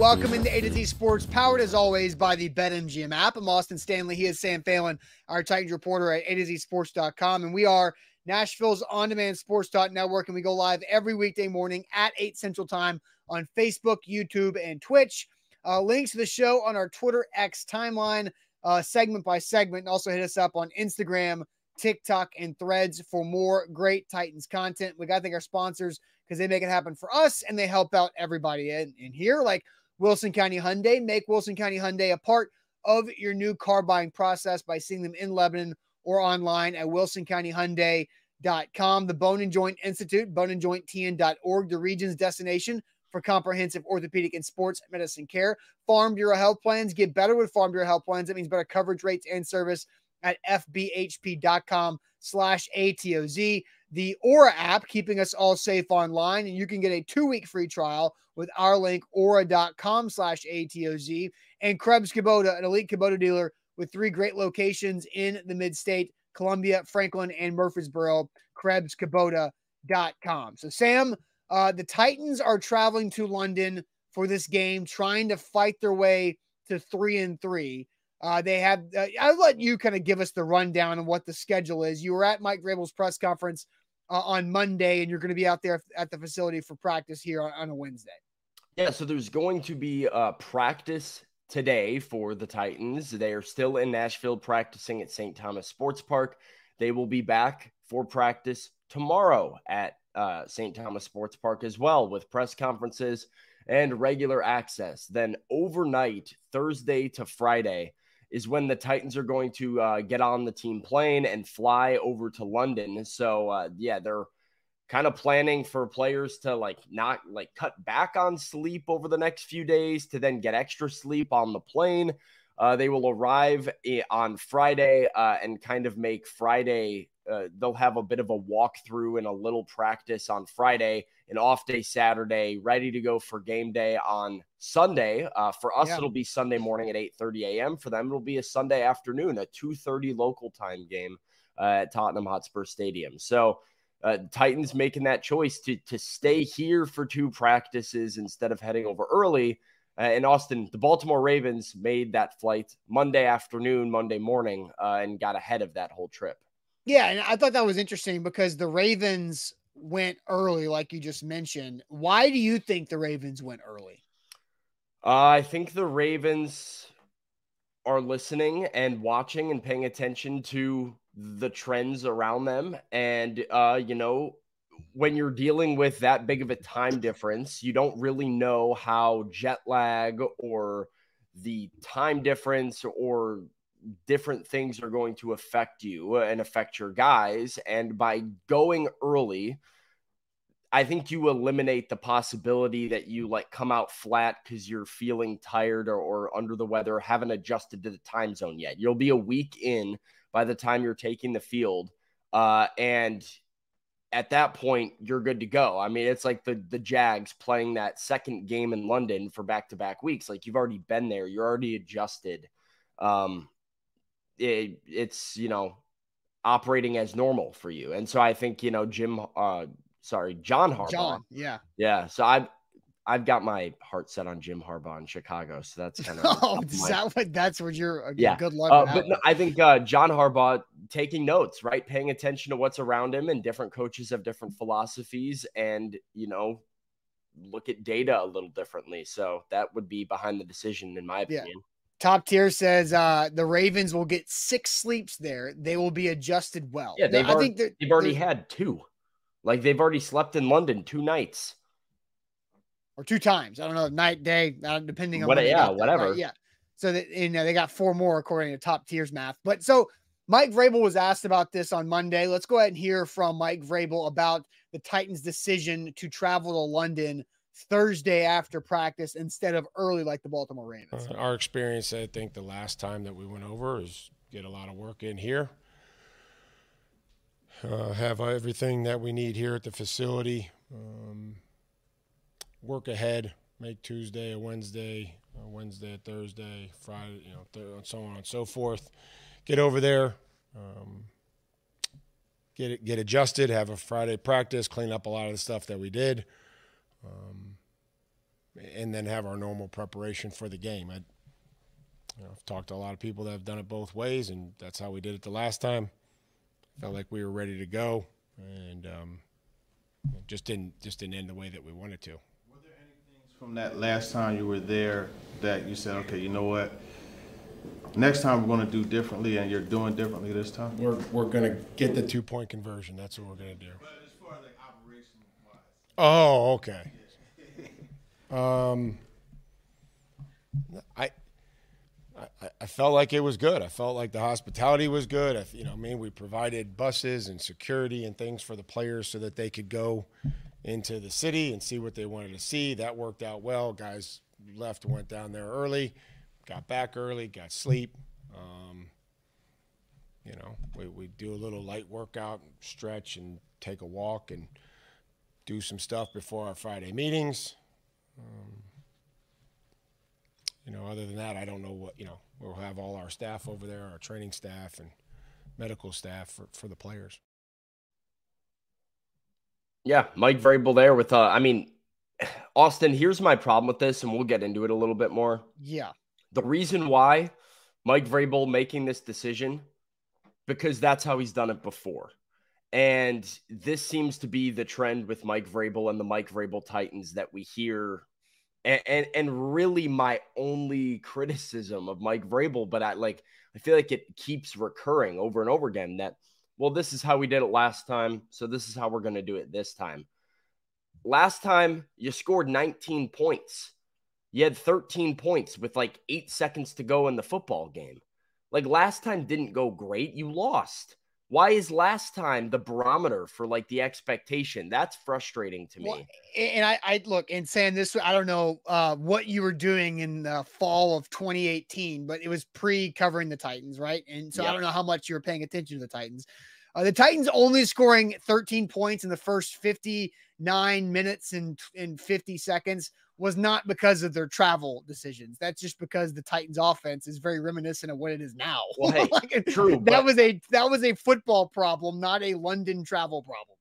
Welcome into A to Z Sports, powered as always by the BetMGM app. I'm Austin Stanley. He is Sam Phelan, our Titans reporter at A to Z Sports.com. And we are Nashville's on demand sports network. And we go live every weekday morning at 8 Central Time on Facebook, YouTube, and Twitch. Uh, links to the show on our Twitter X timeline, uh, segment by segment. And also hit us up on Instagram, TikTok, and threads for more great Titans content. We got to thank our sponsors because they make it happen for us and they help out everybody in, in here. Like Wilson County Hyundai. Make Wilson County Hyundai a part of your new car buying process by seeing them in Lebanon or online at wilsoncountyhyundai.com. The Bone and Joint Institute, boneandjointtn.org, the region's destination for comprehensive orthopedic and sports medicine care. Farm Bureau Health Plans get better with Farm Bureau Health Plans. That means better coverage rates and service at fbhp.com slash ATOZ. The Aura app, keeping us all safe online, and you can get a two-week free trial with our link, aura.com slash ATOZ. And Krebs Kubota, an elite Kubota dealer with three great locations in the mid-state, Columbia, Franklin, and Murfreesboro, KrebsKubota.com. So, Sam, uh, the Titans are traveling to London for this game, trying to fight their way to three and three. Uh, they have. Uh, I'll let you kind of give us the rundown on what the schedule is. You were at Mike Vrabel's press conference uh, on Monday, and you're going to be out there at the facility for practice here on, on a Wednesday. Yeah, so there's going to be a practice today for the Titans. They are still in Nashville practicing at St. Thomas Sports Park. They will be back for practice tomorrow at uh, St. Thomas Sports Park as well with press conferences and regular access. Then overnight, Thursday to Friday, is when the Titans are going to uh, get on the team plane and fly over to London. So, uh, yeah, they're kind of planning for players to like not like cut back on sleep over the next few days to then get extra sleep on the plane. Uh, they will arrive eh, on Friday uh, and kind of make Friday. Uh, they'll have a bit of a walkthrough and a little practice on Friday, an off day Saturday, ready to go for game day on Sunday. Uh, for us, yeah. it'll be Sunday morning at 8:30 a.m. For them, it'll be a Sunday afternoon, a 2:30 local time game uh, at Tottenham Hotspur Stadium. So. Uh, Titans making that choice to to stay here for two practices instead of heading over early uh, in Austin, the Baltimore Ravens made that flight Monday afternoon, Monday morning, uh, and got ahead of that whole trip. Yeah, and I thought that was interesting because the Ravens went early, like you just mentioned. Why do you think the Ravens went early? Uh, I think the Ravens are listening and watching and paying attention to the trends around them. And, uh, you know, when you're dealing with that big of a time difference, you don't really know how jet lag or the time difference or different things are going to affect you and affect your guys. And by going early, I think you eliminate the possibility that you like come out flat because you're feeling tired or, or under the weather, haven't adjusted to the time zone yet. You'll be a week in by the time you're taking the field. Uh, and at that point you're good to go. I mean, it's like the the Jags playing that second game in London for back to back weeks. Like you've already been there, you're already adjusted. Um, it, it's you know operating as normal for you, and so I think you know Jim, uh, sorry, John Harbaugh, John, yeah, yeah. So I've I've got my heart set on Jim Harbaugh in Chicago, so that's kind of oh, is that what that's what you're uh, yeah. Good luck. Uh, but no, I think uh, John Harbaugh taking notes, right, paying attention to what's around him, and different coaches have different philosophies, and you know, look at data a little differently. So that would be behind the decision, in my opinion. Yeah. Top tier says uh, the Ravens will get six sleeps there. They will be adjusted well. Yeah, they've, already, they've already had two. Like they've already slept in London two nights or two times. I don't know, night, day, uh, depending on what. Yeah, whatever. Right? Yeah. So that you know they got four more according to top tiers math. But so Mike Vrabel was asked about this on Monday. Let's go ahead and hear from Mike Vrabel about the Titans' decision to travel to London Thursday after practice instead of early like the Baltimore Ravens. Uh, our experience, I think, the last time that we went over is get a lot of work in here. Uh, have everything that we need here at the facility. Um, work ahead, make Tuesday a Wednesday, a Wednesday a Thursday, Friday, you know, th- and so on and so forth. Get over there, um, get it, get adjusted, have a Friday practice, clean up a lot of the stuff that we did, um, and then have our normal preparation for the game. I, you know, I've talked to a lot of people that have done it both ways, and that's how we did it the last time. Felt like we were ready to go, and um, just didn't just didn't end the way that we wanted to. Were there any things from that last time you were there that you said, okay, you know what? Next time we're going to do differently, and you're doing differently this time. We're we're gonna get the two point conversion. That's what we're gonna do. But as far as like operation wise, Oh, okay. Um, I, I, I felt like it was good. I felt like the hospitality was good. I, you know, I mean, we provided buses and security and things for the players so that they could go into the city and see what they wanted to see. That worked out well. Guys left, went down there early, got back early, got sleep. Um, you know, we, we do a little light workout, stretch, and take a walk and do some stuff before our Friday meetings. Um, you know, other than that, I don't know what, you know, we'll have all our staff over there, our training staff and medical staff for, for the players. Yeah, Mike Vrabel there with, uh, I mean, Austin, here's my problem with this, and we'll get into it a little bit more. Yeah. The reason why Mike Vrabel making this decision, because that's how he's done it before. And this seems to be the trend with Mike Vrabel and the Mike Vrabel Titans that we hear. And, and, and really my only criticism of Mike Vrabel, but I like I feel like it keeps recurring over and over again that well, this is how we did it last time, so this is how we're gonna do it this time. Last time you scored 19 points. You had 13 points with like eight seconds to go in the football game. Like last time didn't go great. You lost. Why is last time the barometer for like the expectation? That's frustrating to me. Well, and I, I look and saying this, I don't know uh, what you were doing in the fall of 2018, but it was pre covering the Titans, right? And so I don't know how much you were paying attention to the Titans. Uh, the Titans only scoring 13 points in the first 59 minutes and, and 50 seconds was not because of their travel decisions. That's just because the Titans offense is very reminiscent of what it is now. Well, hey, Like, true, That but- was a that was a football problem, not a London travel problem.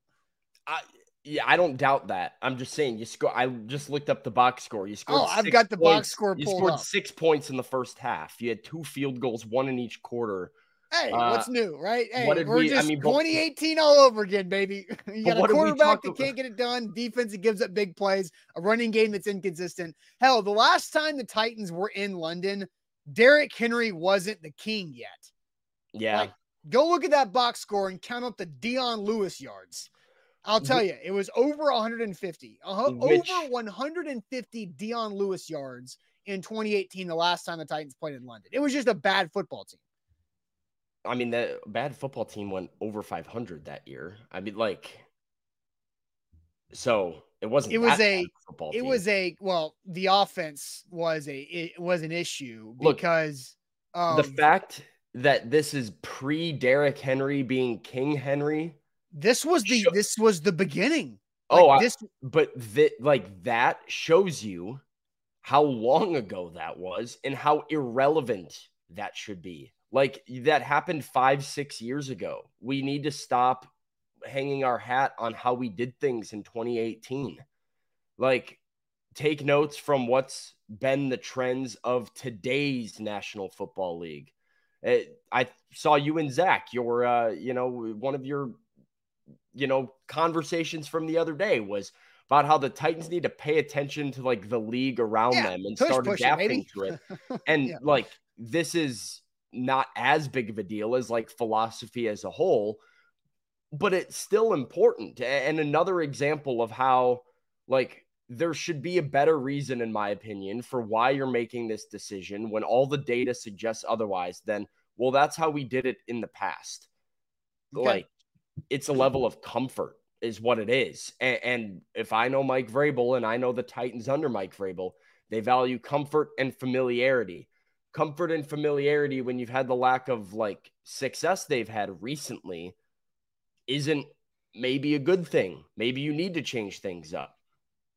I, yeah, I don't doubt that. I'm just saying you score. I just looked up the box score. You scored. Oh, I've got the box score You scored up. six points in the first half. You had two field goals, one in each quarter. Hey, Uh, what's new, right? Hey, we're we- I just mean, but- 2018 all over again, baby. You got a what did we quarterback that can't get it done, defense that gives up big plays, a running game that's inconsistent. Hell, the last time the Titans were in London, Derrick Henry wasn't the king yet. Yeah, Like, go look at that box score and count up the Dion Lewis yards. I'll tell you, it was over 150, uh, Which- over 150 Dion Lewis yards in 2018, the last time the Titans played in London. It was just a bad football team. I mean the bad football team went over 500 that year. I mean, like, so it wasn't. It was a- bad football. It team. was a well, the offense was a it was an issue Look, because the um, fact that this is pre Derrick Henry being King Henry. this was the this was the beginning. Oh, Like, I- this but that like that shows you how long ago that was and how irrelevant that should be like that happened five six years ago we need to stop hanging our hat on how we did things in 2018 like take notes from what's been the trends of today's national football league Eh, i saw you and zach your uh you know one of your you know conversations from the other day was about how the Titans need to pay attention to like the league around Yeah, them and start it, adapting to it. And Yeah. like this is not as big of a deal as like philosophy as a whole, but it's still important. And another example of how like there should be a better reason, in my opinion, for why you're making this decision when all the data suggests otherwise Then, Well, that's how we did it in the past. Okay. Like it's a level of comfort is what it is. And, and, if I know Mike Vrabel and I know the Titans under Mike Vrabel, they value comfort and familiarity. Comfort and familiarity when you've had the lack of like success they've had recently isn't maybe a good thing. Maybe you need to change things up.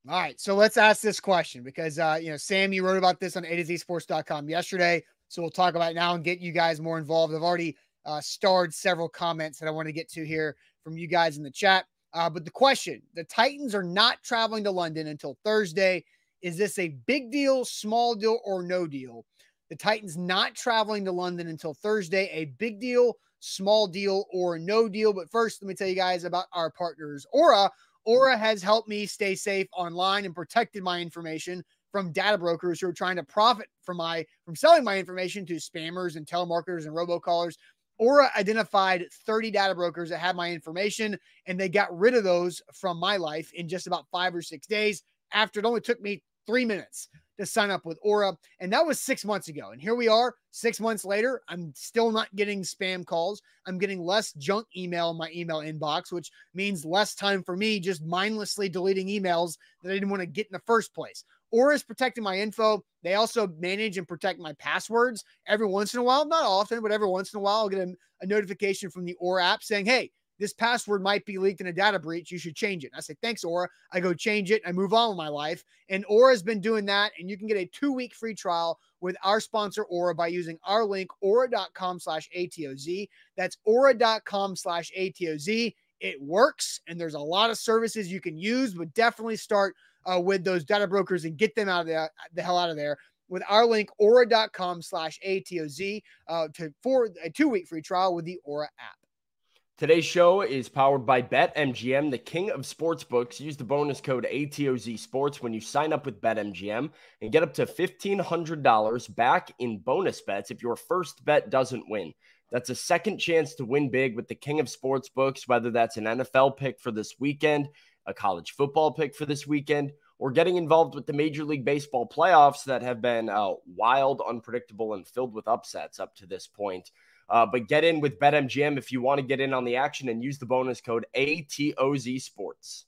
All right. So let's ask this question because, uh, you know, Sam, you wrote about this on A to Z sports.com yesterday. So we'll talk about it now and get you guys more involved. I've already uh, starred several comments that I want to get to here from you guys in the chat. Uh, but the question the Titans are not traveling to London until Thursday. Is this a big deal, small deal, or no deal? The Titans not traveling to London until Thursday, a big deal, small deal, or no deal. But first, let me tell you guys about our partners, Aura. Aura has helped me stay safe online and protected my information from data brokers who are trying to profit from my from selling my information to spammers and telemarketers and robocallers. Aura identified 30 data brokers that had my information and they got rid of those from my life in just about five or six days after it only took me three minutes to sign up with Aura. And that was six months ago. And here we are, six months later. I'm still not getting spam calls. I'm getting less junk email in my email inbox, which means less time for me just mindlessly deleting emails that I didn't want to get in the first place. Aura is protecting my info. They also manage and protect my passwords every once in a while, not often, but every once in a while, I'll get a, a notification from the Aura app saying, Hey, this password might be leaked in a data breach. You should change it. I say, thanks, Aura. I go change it. I move on with my life. And Aura has been doing that. And you can get a two week free trial with our sponsor, Aura, by using our link, aura.com slash ATOZ. That's aura.com slash ATOZ. It works. And there's a lot of services you can use, but definitely start uh, with those data brokers and get them out of there, the hell out of there with our link aura.com slash ATOZ uh, to for a two week free trial with the Aura app. Today's show is powered by BetMGM, the king of sportsbooks. Use the bonus code ATOZ Sports when you sign up with BetMGM and get up to $1,500 back in bonus bets if your first bet doesn't win. That's a second chance to win big with the king of sportsbooks, whether that's an NFL pick for this weekend, a college football pick for this weekend, or getting involved with the Major League Baseball playoffs that have been uh, wild, unpredictable, and filled with upsets up to this point. Uh, but get in with BetMGM if you want to get in on the action and use the bonus code ATOZ Sports.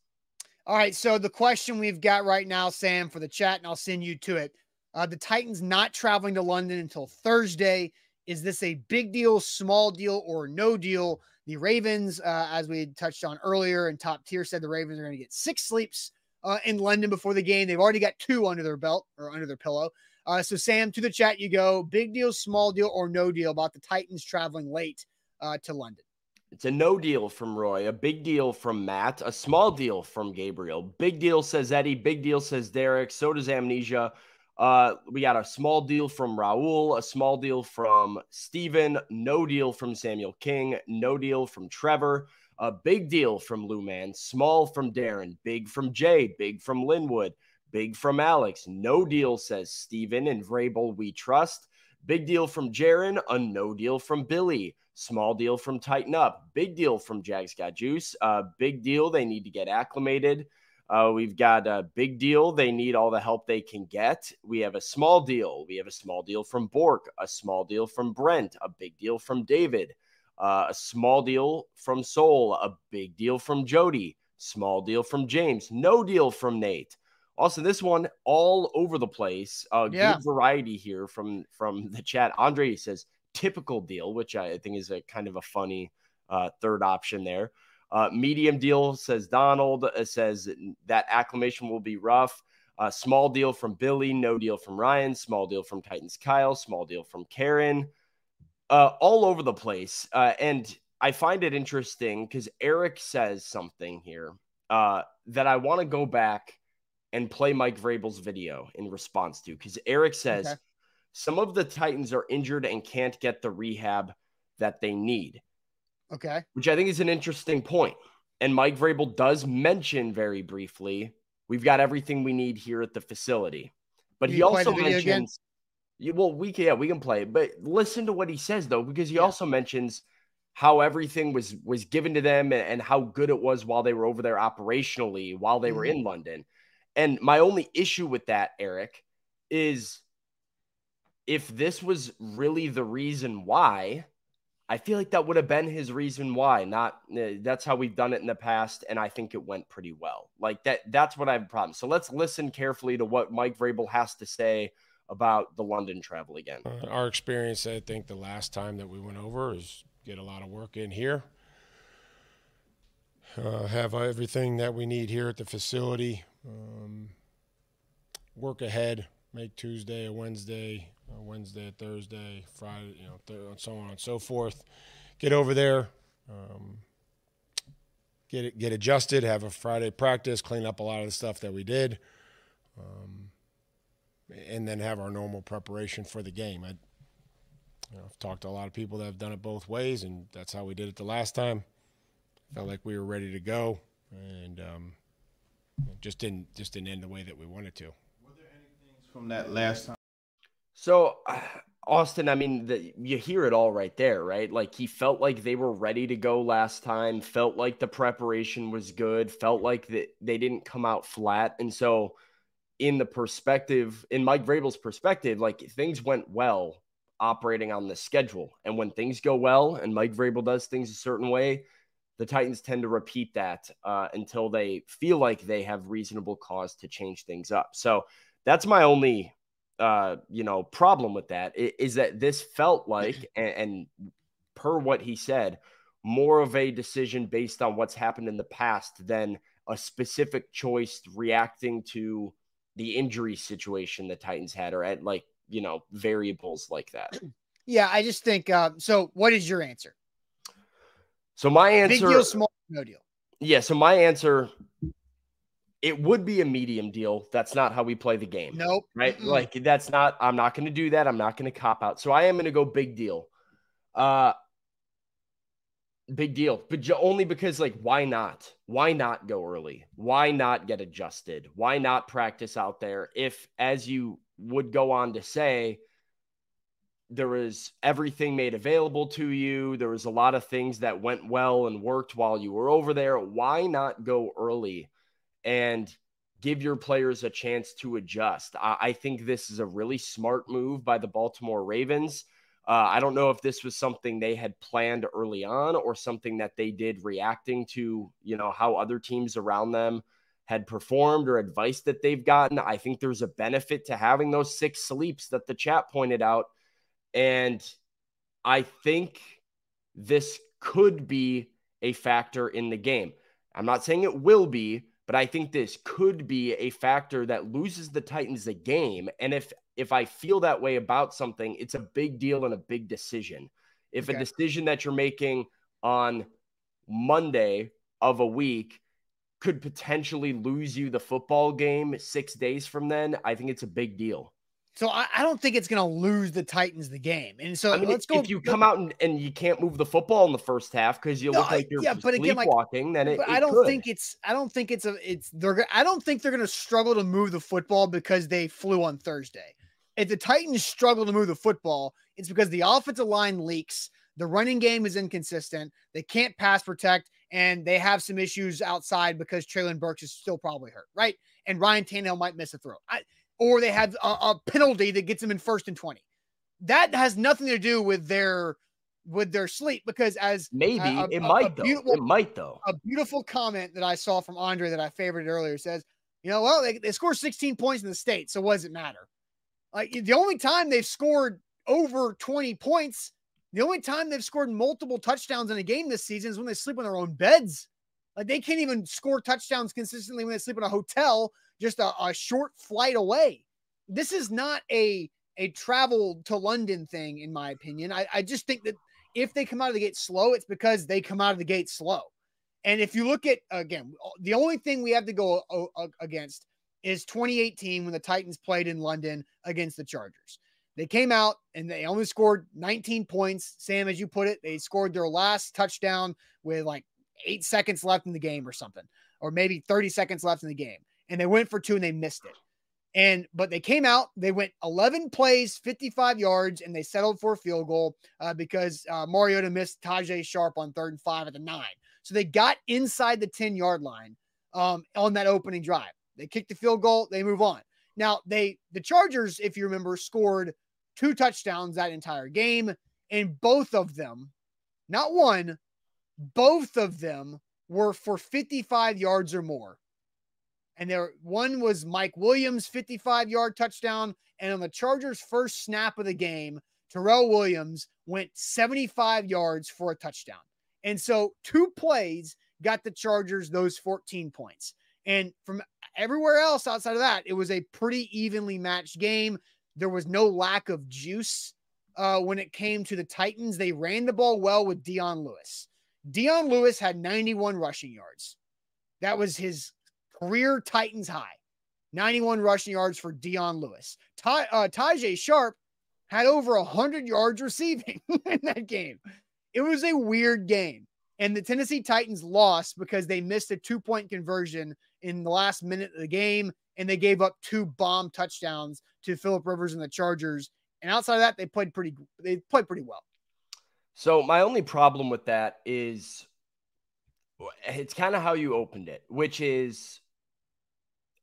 All right. So the question we've got right now, Sam, for the chat, and I'll send you to it. Uh, the Titans not traveling to London until Thursday. Is this a big deal, small deal, or no deal? The Ravens, uh, as we touched on earlier, and top tier said the Ravens are going to get six sleeps uh, in London before the game. They've already got two under their belt or under their pillow. Uh, so, Sam, to the chat you go. Big deal, small deal, or no deal about the Titans traveling late uh, to London? It's a no deal from Roy, a big deal from Matt, a small deal from Gabriel. Big deal says Eddie, big deal says Derek. So does Amnesia. Uh, we got a small deal from Raul, a small deal from Steven, no deal from Samuel King, no deal from Trevor, a big deal from Lou Man, small from Darren, big from Jay, big from Linwood. Big from Alex. No deal, says Steven and Vrabel, we trust. Big deal from Jaron. A no deal from Billy. Small deal from Tighten Up. Big deal from Jags Got Juice. Uh, big deal. They need to get acclimated. Uh, we've got a big deal. They need all the help they can get. We have a small deal. We have a small deal from Bork, a small deal from Brent, a big deal from David, uh, a small deal from Soul, a big deal from Jody, small deal from James, no deal from Nate. Also, this one all over the place. Uh, yeah. Good variety here from from the chat. Andre says typical deal, which I think is a kind of a funny uh, third option there. Uh, medium deal says Donald uh, says that acclamation will be rough. Uh, small deal from Billy, no deal from Ryan. Small deal from Titans Kyle. Small deal from Karen. Uh, all over the place, uh, and I find it interesting because Eric says something here uh, that I want to go back and play Mike Vrabel's video in response to because Eric says okay. some of the Titans are injured and can't get the rehab that they need. Okay. Which I think is an interesting point. And Mike Vrabel does mention very briefly we've got everything we need here at the facility. But he also mentions, well, we can, yeah, we can play it. But listen to what he says though, because he yeah. also mentions how everything was was given to them and, and, how good it was while they were over there operationally, while they mm-hmm. were in London. And my only issue with that, Eric, is if this was really the reason why, I feel like that would have been his reason why. Not uh, that's how we've done it in the past, and I think it went pretty well. Like that. That's what I have a problem. So let's listen carefully to what Mike Vrabel has to say about the London travel again. Uh, our experience, I think, the last time that we went over is get a lot of work in here. Uh, have everything that we need here at the facility. Um, work ahead. Make Tuesday a Wednesday uh, Wednesday, Thursday, Friday, you know, th- and so on and so forth. Get over there, um, get it, get adjusted, have a Friday practice, clean up a lot of the stuff that we did, um, and then have our normal preparation for the game. I, you know, I've talked to a lot of people that have done it both ways, and that's how we did it the last time. Felt like we were ready to go, and um, just didn't just didn't end the way that we wanted to. Were there any things from that last time? So, uh, Austin, I mean, the, you hear it all right there, right? Like he felt like they were ready to go last time, felt like the preparation was good, felt like that they didn't come out flat. And so, in the perspective, in Mike Vrabel's perspective, like things went well operating on the schedule. And when things go well and Mike Vrabel does things a certain way, the Titans tend to repeat that uh, until they feel like they have reasonable cause to change things up. So that's my only uh, you know, problem with that is that this felt like, and, and per what he said, more of a decision based on what's happened in the past than a specific choice reacting to the injury situation the Titans had, or at like you know variables like that. Yeah, I just think. Uh, so, what is your answer? So my answer, big deal, small, no deal. Yeah. So my answer it would be a medium deal. That's not how we play the game. Nope. Right? Mm-mm. Like that's not I'm not going to do that. I'm not going to cop out. So I am going to go big deal. Uh big deal. But only because like why not? Why not go early? Why not get adjusted? Why not practice out there if as you would go on to say there was everything made available to you. There was a lot of things that went well and worked while you were over there. Why not go early? and give your players a chance to adjust. I, I think this is a really smart move by the Baltimore Ravens. Uh, I don't know if this was something they had planned early on or something that they did reacting to, you know, how other teams around them had performed or advice that they've gotten. I think there's a benefit to having those six sleeps that the chat pointed out. And I think this could be a factor in the game. I'm not saying it will be, but I think this could be a factor that loses the Titans a game. And if if I feel that way about something, it's a big deal and a big decision. If okay. a decision that you're making on Monday of a week could potentially lose you the football game six days from then, I think it's a big deal. So I, I, don't think it's going to lose the Titans the game. And so I mean, let's go. If you come out and, and you can't move the football in the first half because you no, look uh, like you're yeah, but again, like, then it, I don't could. think it's. I don't think it's a. It's they're. I don't think they're going to struggle to move the football because they flew on Thursday. If the Titans struggle to move the football, it's because the offensive line leaks. The running game is inconsistent. They can't pass protect, and they have some issues outside because Treylon Burks is still probably hurt, right? And Ryan Tannehill might miss a throw. I, or they have a, a penalty that gets them in first and 20. That has nothing to do with their with their sleep because as maybe a, it might though. It might though. A beautiful comment that I saw from Andre that I favored earlier says, you know, well, they, they scored 16 points in the state, so what does it matter? Like the only time they've scored over 20 points, the only time they've scored multiple touchdowns in a game this season is when they sleep on their own beds. Like they can't even score touchdowns consistently when they sleep in a hotel just a, a short flight away. This is not a a travel to London thing, in my opinion. I, I just think that if they come out of the gate slow, it's because they come out of the gate slow. And if you look at again, the only thing we have to go against is 2018 when the Titans played in London against the Chargers. They came out and they only scored 19 points. Sam, as you put it, they scored their last touchdown with like eight seconds left in the game or something, or maybe 30 seconds left in the game and they went for two and they missed it. And but they came out, they went 11 plays, 55 yards, and they settled for a field goal uh, because uh, Mariota missed Tajae Sharpe on third and five at the nine. So they got inside the 10 yard line um, on that opening drive. They kicked the field goal, they move on. Now they the Chargers, if you remember, scored two touchdowns that entire game, and both of them, not one, both of them were for 55 yards or more. And there one was Mike Williams 55 yard touchdown and on the Chargers first snap of the game, Tyrell Williams went 75 yards for a touchdown. And so two plays got the Chargers those 14 points. And from everywhere else outside of that, it was a pretty evenly matched game. There was no lack of juice uh, when it came to the Titans. They ran the ball well with Dion Lewis. Dion Lewis had 91 rushing yards. That was his career Titans high. 91 rushing yards for Dion Lewis. Ty, uh, Tajae Sharpe had over 100 yards receiving in that game. It was a weird game. And the Tennessee Titans lost because they missed a two point conversion in the last minute of the game and they gave up two bomb touchdowns to Philip Rivers and the Chargers. And outside of that, they played pretty they played pretty well. So my only problem with that is it's kind of how you opened it, which is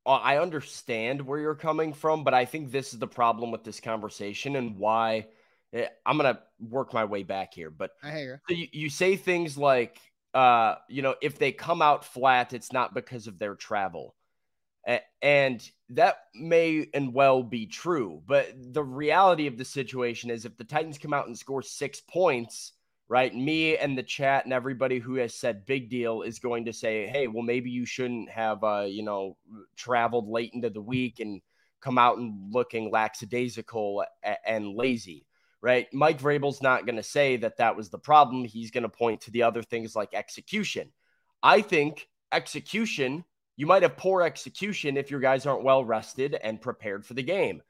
I understand where you're coming from, but I think this is the problem with this conversation and why eh, I'm gonna work my way back here. But I hear you. You say things like, uh, you know, if they come out flat, it's not because of their travel. And that may and well be true. But the reality of the situation is if the Titans come out and score six points, right? Me and the chat and everybody who has said big deal is going to say, hey, well, maybe you shouldn't have, uh, you know, traveled late into the week and come out and looking lackadaisical and lazy, right? Mike Vrabel's not going to say that that was the problem. He's going to point to the other things like execution. I think execution, you might have poor execution if your guys aren't well rested and prepared for the game.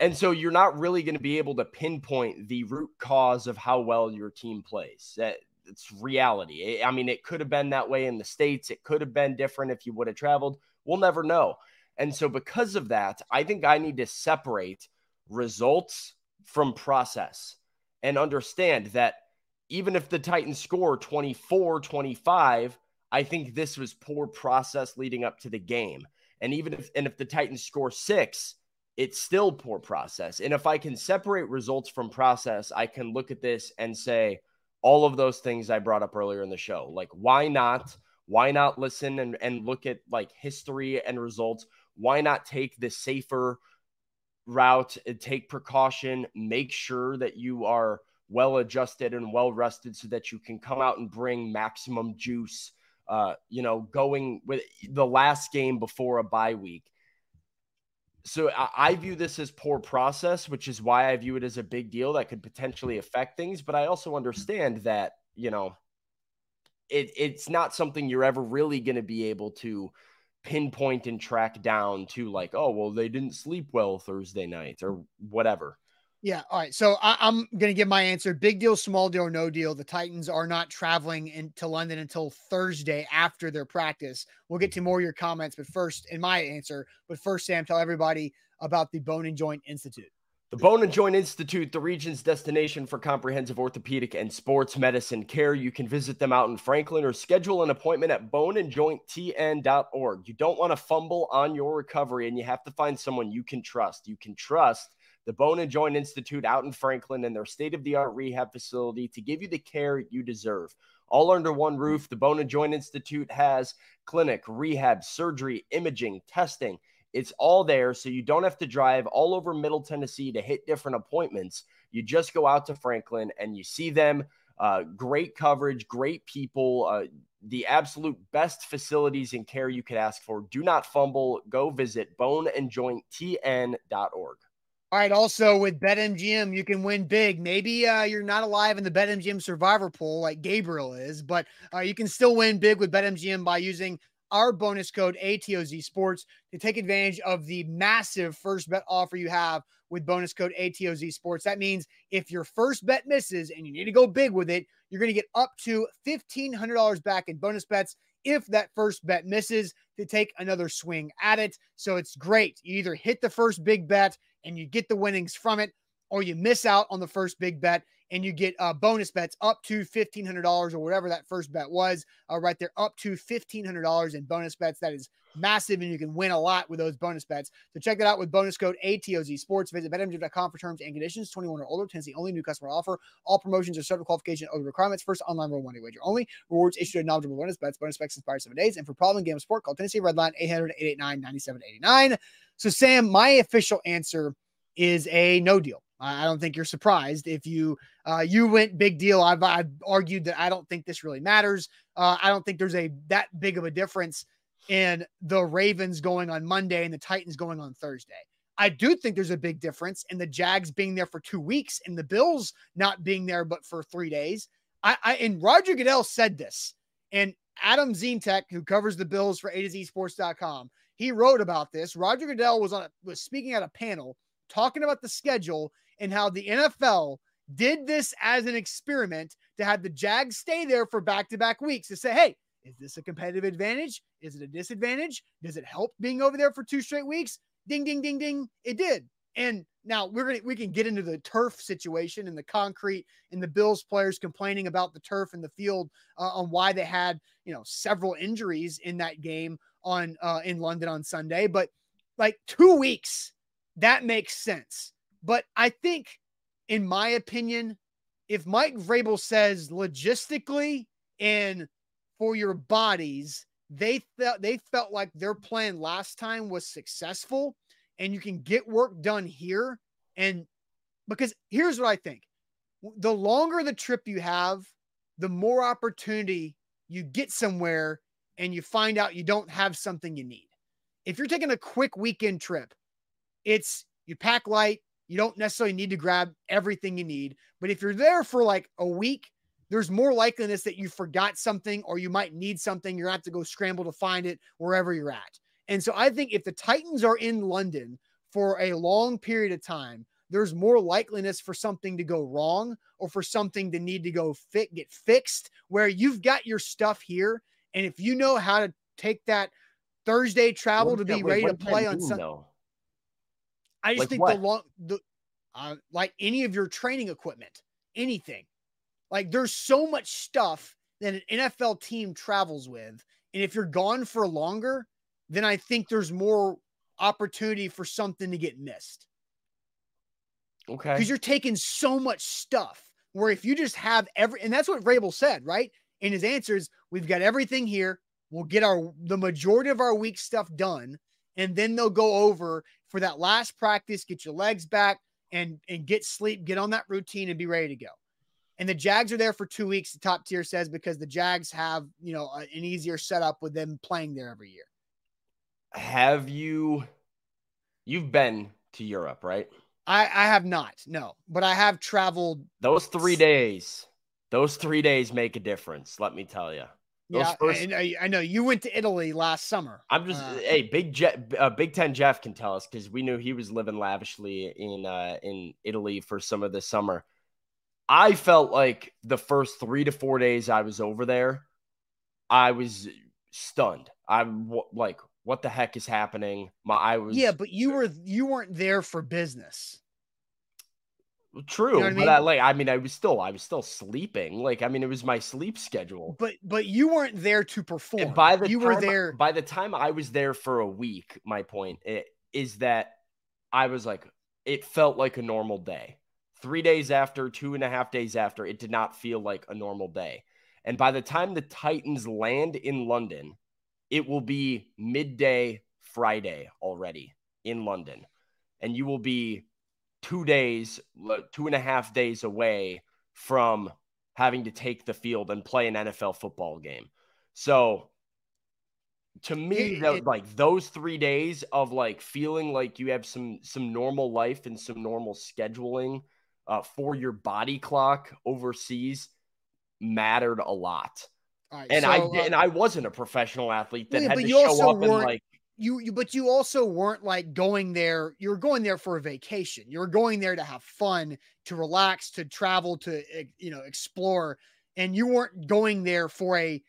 And so you're not really going to be able to pinpoint the root cause of how well your team plays. That it's reality. I mean, it could have been that way in the States. It could have been different if you would have traveled. We'll never know. And so, because of that, I think I need to separate results from process and understand that even if the Titans score 24 25, I think this was poor process leading up to the game. And even if, and if the Titans score six, it's still poor process. And if I can separate results from process, I can look at this and say all of those things I brought up earlier in the show. Like, why not? Why not listen and, and look at like history and results? Why not take the safer route take precaution? Make sure that you are well adjusted and well rested so that you can come out and bring maximum juice. Uh, you know, going with the last game before a bye week so I, I, view this as poor process, which is why I view it as a big deal that could potentially affect things. But I also mm-hmm. understand that you know it, it's not something you're ever really going to be able to pinpoint and track down to like, oh well, they didn't sleep well Thursday night or whatever. Yeah. All right. So I, am going to give my answer. Big deal, small deal, no deal. The Titans are not traveling into London until Thursday after their practice. We'll get to more of your comments, but first, in my answer, but first, Sam, tell everybody about the Bone and Joint Institute. The Bone and Joint Institute, the region's destination for comprehensive orthopedic and sports medicine care. You can visit them out in Franklin or schedule an appointment at boneandjointtn.org. You don't want to fumble on your recovery and you have to find someone you can trust. You can trust the Bone and Joint Institute out in Franklin and their state of the art rehab facility to give you the care you deserve. All under one roof, the Bone and Joint Institute has clinic, rehab, surgery, imaging, testing. It's all there, so you don't have to drive all over Middle Tennessee to hit different appointments. You just go out to Franklin and you see them. Uh, great coverage, great people, uh, the absolute best facilities and care you could ask for. Do not fumble. Go visit boneandjointtn.org. All right. Also, with BetMGM, you can win big. Maybe uh, you're not alive in the BetMGM survivor pool like Gabriel is, but uh, you can still win big with BetMGM by using our bonus code ATOZ Sports to take advantage of the massive first bet offer you have with bonus code ATOZ Sports. That means if your first bet misses and you need to go big with it, you're going to get up to $1,500 back in bonus bets if that first bet misses to take another swing at it. So it's great. You either hit the first big bet and you get the winnings from it, or you miss out on the first big bet and you get uh, bonus bets up to $1,500 or whatever that first bet was, uh, right there, up to $1,500 in bonus bets. That is massive, and you can win a lot with those bonus bets. So check that out with bonus code ATOZ Sports. Visit BetMGM.com for terms and conditions. 21 or older, Tennessee only new customer offer. All promotions are subject to qualification and other requirements. First online roll one wager only. Rewards issued at knowledgeable bonus bets. Bonus bets expire seven days. And for problem game sport, call Tennessee Redline 800 889 9789. So, Sam, my official answer is a no deal. I don't think you're surprised if you uh, you went big deal. I've, I've argued that I don't think this really matters. Uh, I don't think there's a that big of a difference in the Ravens going on Monday and the Titans going on Thursday. I do think there's a big difference in the Jags being there for two weeks and the Bills not being there but for three days. I, I and Roger Goodell said this, and Adam Zintek, who covers the Bills for A to Z Sports.com, he wrote about this. Roger Goodell was on was speaking at a panel talking about the schedule and how the NFL did this as an experiment to have the Jags stay there for back to back weeks to say, hey, is this a competitive advantage? Is it a disadvantage? Does it help being over there for two straight weeks? Ding, ding, ding, ding. It did. And now we're gonna we can get into the turf situation and the concrete and the Bills players complaining about the turf and the field uh, on why they had you know several injuries in that game on uh, in London on Sunday. But like two weeks, that makes sense. But I think, in my opinion, if Mike Vrabel says logistically and for your bodies, they felt they felt like their plan last time was successful, and you can get work done here. And because here's what I think: the longer the trip you have, the more opportunity you get somewhere, and you find out you don't have something you need. If you're taking a quick weekend trip, it's you pack light. You don't necessarily need to grab everything you need. But if you're there for like a week, there's more likeliness that you forgot something or you might need something. You're going to have to go scramble to find it wherever you're at. And so I think if the Titans are in London for a long period of time, there's more likeliness for something to go wrong or for something to need to go fit, get fixed where you've got your stuff here. And if you know how to take that Thursday travel to be ready to play on Sunday, I just like think what? the long, the, uh, like any of your training equipment, anything, like there's so much stuff that an NFL team travels with. And if you're gone for longer, then I think there's more opportunity for something to get missed. Okay. Because you're taking so much stuff where if you just have every, and that's what Vrabel said, right? In his answers, we've got everything here. We'll get our, the majority of our week stuff done. And then they'll go over for that last practice, get your legs back and, and get sleep, get on that routine and be ready to go. And the Jags are there for two weeks, the top tier says, because the Jags have, you know, an easier setup with them playing there every year. Have you, you've been to Europe, right? I, I have not, no, but I have traveled. Those three days, those three days make a difference, let me tell you. Those yeah, first... I, I, know you went to Italy last summer. I'm just, uh, hey, Big Jeff, uh, Big Ten Jeff can tell us because we knew he was living lavishly in uh, in Italy for some of the summer. I felt like the first three to four days I was over there, I was stunned. I'm like, what the heck is happening? My I was yeah, but you were you weren't there for business. True, you know I mean? but I, like I mean, I was still I was still sleeping. Like I mean, it was my sleep schedule. But but you weren't there to perform. And by the you time, were there. By the time I was there for a week, my point is that I was like, it felt like a normal day three days after, two and a half days after, it did not feel like a normal day. And by the time the Titans land in London, it will be midday Friday already in London. And you will be two days, two and a half days away from having to take the field and play an NFL football game. So to me, it, like those three days of like feeling like you have some some normal life and some normal scheduling uh, for your body clock overseas mattered a lot. Right, and so, I uh, and I wasn't a professional athlete that yeah, had to show up and like you, you but you also weren't like going there you were going there for a vacation you were going there to have fun to relax to travel to you know explore and you weren't going there for a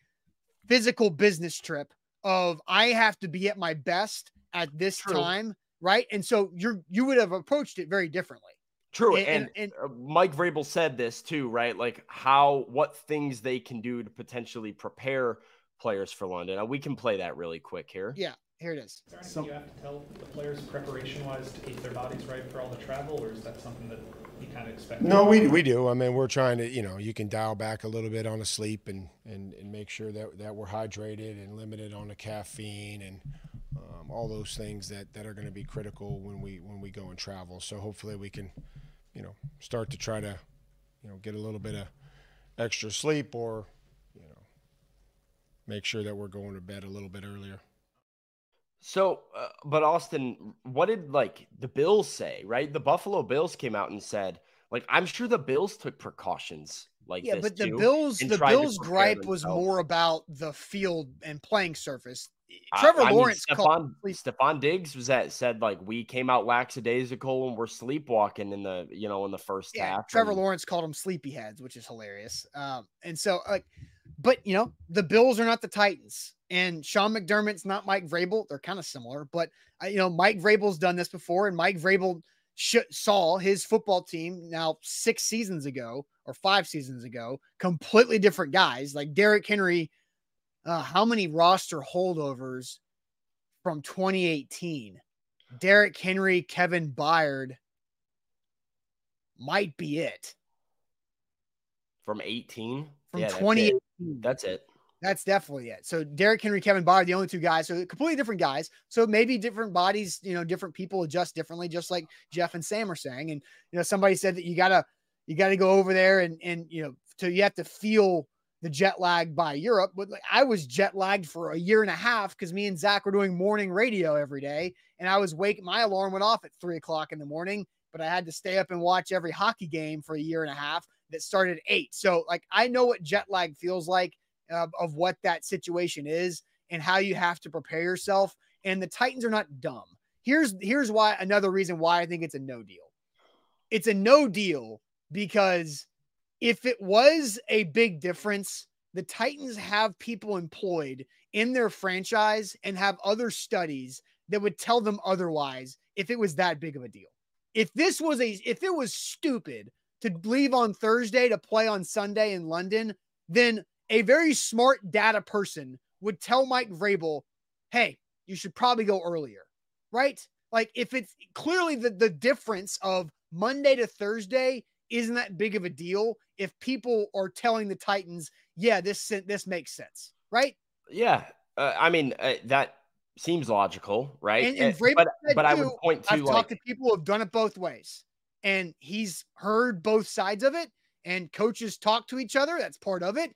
physical business trip of i have to be at my best at this True. time right and so you're you would have approached it very differently True, and, and, and uh, Mike Vrabel said this too, right? Like how what things they can do to potentially prepare players for London. Uh, we can play that really quick here. Yeah, here it is. Is there anything you have to tell the players preparation wise to keep their bodies right for all the travel, or is that something that you kind of expect? No, we, we do. I mean, we're trying to, you know, you can dial back a little bit on the sleep and, and, and make sure that, that we're hydrated and limited on the caffeine and um, all those things that, that are going to be critical when we when we go and travel. So hopefully we can you know, start to try to, you know, get a little bit of extra sleep or, you know, make sure that we're going to bed a little bit earlier. So, uh, but Austin, what did like the Bills say, right? The Buffalo Bills came out and said, like, I'm sure the Bills took precautions like yeah, but the too, Bills, the Bills gripe themselves. was more about the field and playing surface. Trevor I, I Lawrence mean, Stefon, Stefon Diggs was that said like we came out lackadaisical and we're sleepwalking in the you know in the first yeah, half. Trevor and, Lawrence called them sleepyheads, which is hilarious. Um, and so like, but you know the Bills are not the Titans, and Sean McDermott's not Mike Vrabel. They're kind of similar, but uh, you know Mike Vrabel's done this before, and Mike Vrabel sh- saw his football team now six seasons ago or five seasons ago, completely different guys like Derrick Henry uh, how many roster holdovers from 2018? Derrick Henry, Kevin Byard might be it. From 18? From yeah, 2018. That's it. that's it. That's definitely it. So Derrick Henry, Kevin Byard, the only two guys. So completely different guys. So maybe different bodies, you know, different people adjust differently, just like Jeff and Sam are saying. And you know, somebody said that you gotta you gotta go over there and and you know, so you have to feel the jet lag by Europe. But like I was jet lagged for a year and a half because me and Zach were doing morning radio every day. And I was wake my alarm went off at three o'clock in the morning, but I had to stay up and watch every hockey game for a year and a half that started eight. So like I know what jet lag feels like uh, of what that situation is and how you have to prepare yourself. And the Titans are not dumb. Here's here's why another reason why I think it's a no deal. It's a no deal because if it was a big difference, the Titans have people employed in their franchise and have other studies that would tell them otherwise if it was that big of a deal. If this was a if it was stupid to leave on Thursday to play on Sunday in London, then a very smart data person would tell Mike Vrabel, "Hey, you should probably go earlier." Right? Like if it's clearly the the difference of Monday to Thursday isn't that big of a deal if people are telling the Titans, yeah, this this makes sense, right? Yeah, uh, I mean uh, that seems logical, right? And, and but but I would point to I've like, talked to people who have done it both ways, and he's heard both sides of it. And coaches talk to each other. That's part of it.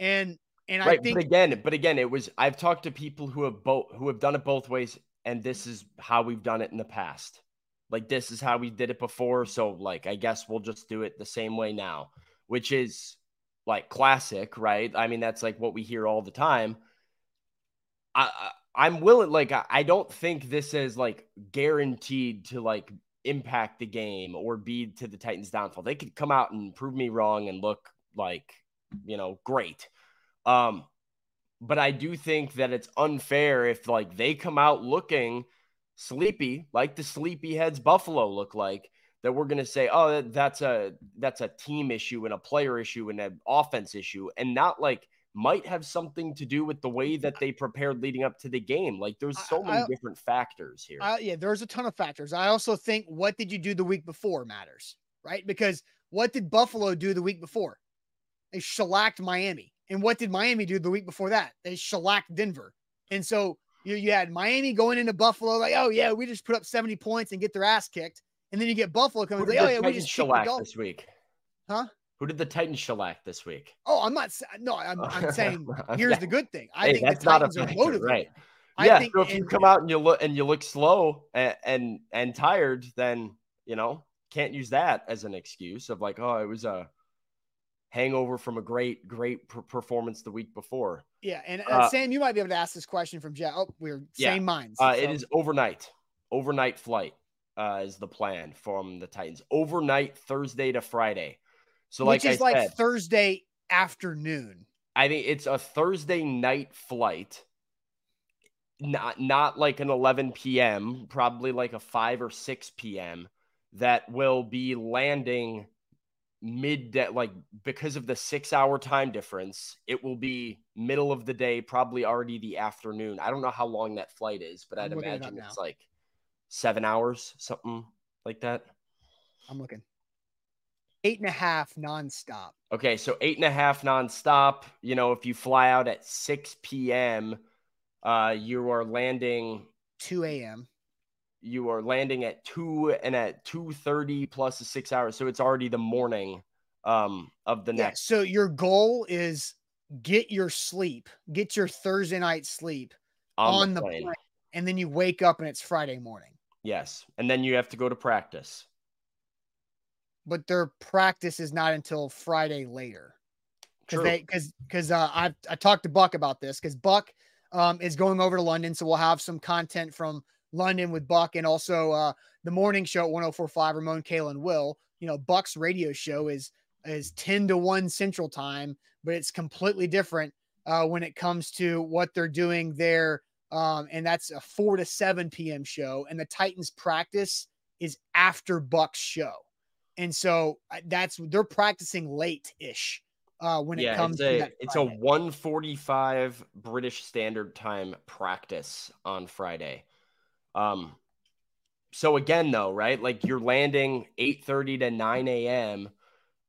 And and right, I think but again, but again, it was I've talked to people who have both who have done it both ways, and this is how we've done it in the past. Like this is how we did it before. So like I guess we'll just do it the same way now, which is like classic, right? I mean, that's like what we hear all the time. I, I am willing like I, I don't think this is like guaranteed to like impact the game or be to the Titans downfall. They could come out and prove me wrong and look like, you know, great. Um but I do think that it's unfair if like they come out looking sleepy, like the sleepyheads Buffalo look like, that we're to say, oh, that's a that's a team issue and a player issue and an offense issue, and not like might have something to do with the way that they prepared leading up to the game. Like there's so many I, different factors here. I, yeah, there's a ton of factors. I also think what did you do the week before matters, right? Because what did Buffalo do the week before? They shellacked Miami. And what did Miami do the week before that? They shellacked Denver. And so you, you had Miami going into Buffalo, like, oh, yeah, we just put up 70 points and get their ass kicked. And then you get Buffalo coming, like, oh, yeah, we just shellacked this week. Huh? Who did the Titans shellac this week? Oh, I'm not. No, I'm, I'm saying here's the good thing. I hey, think the Titans are motivated. Right. I yeah. so if and, you come out and you look and you look slow and, and and tired, then you know can't use that as an excuse of like, oh, it was a hangover from a great, great performance the week before. Yeah, and uh, uh, Sam, you might be able to ask this question from Jeff. Oh, we're yeah. same minds. Uh, so. It is overnight. Overnight flight uh, is the plan from the Titans. Overnight Thursday to Friday. So, which like is I like said, Thursday afternoon. I think it's a Thursday night flight. Not not like an 11 p.m. Probably like a 5 or 6 p.m. that will be landing mid like because of the six hour time difference it will be middle of the day probably already the afternoon i don't know how long that flight is but i'd looking it imagine it's now. like seven hours something like that I'm looking. Eight and a half nonstop. okay so eight and a half nonstop you know if you fly out at 6 p.m uh you are landing 2 a.m. you are landing at 2 and at 2.30 plus the six hours so it's already the morning um of the Yeah. next So your goal is get your sleep, get your Thursday night sleep, on, on the the plane plane. and then you wake up and it's Friday morning. yes and then you have to go to practice But their practice is not until Friday later. because they because because uh, I I talked to Buck about this because Buck um, is going over to London, so we'll have some content from London with Buck and also uh, the morning show at 1045 Ramon Kalen Will. You know, Buck's radio show is is 10 to 1 central time, but it's completely different uh, when it comes to what they're doing there. Um, and that's a 4 to 7 p.m. show. And the Titans practice is after Buck's show. And so uh, that's they're practicing late ish uh, when it comes it's to a that it's Friday. a 145 British Standard Time practice on Friday. Um so again though, right? Like you're landing 8:30 to 9 a.m.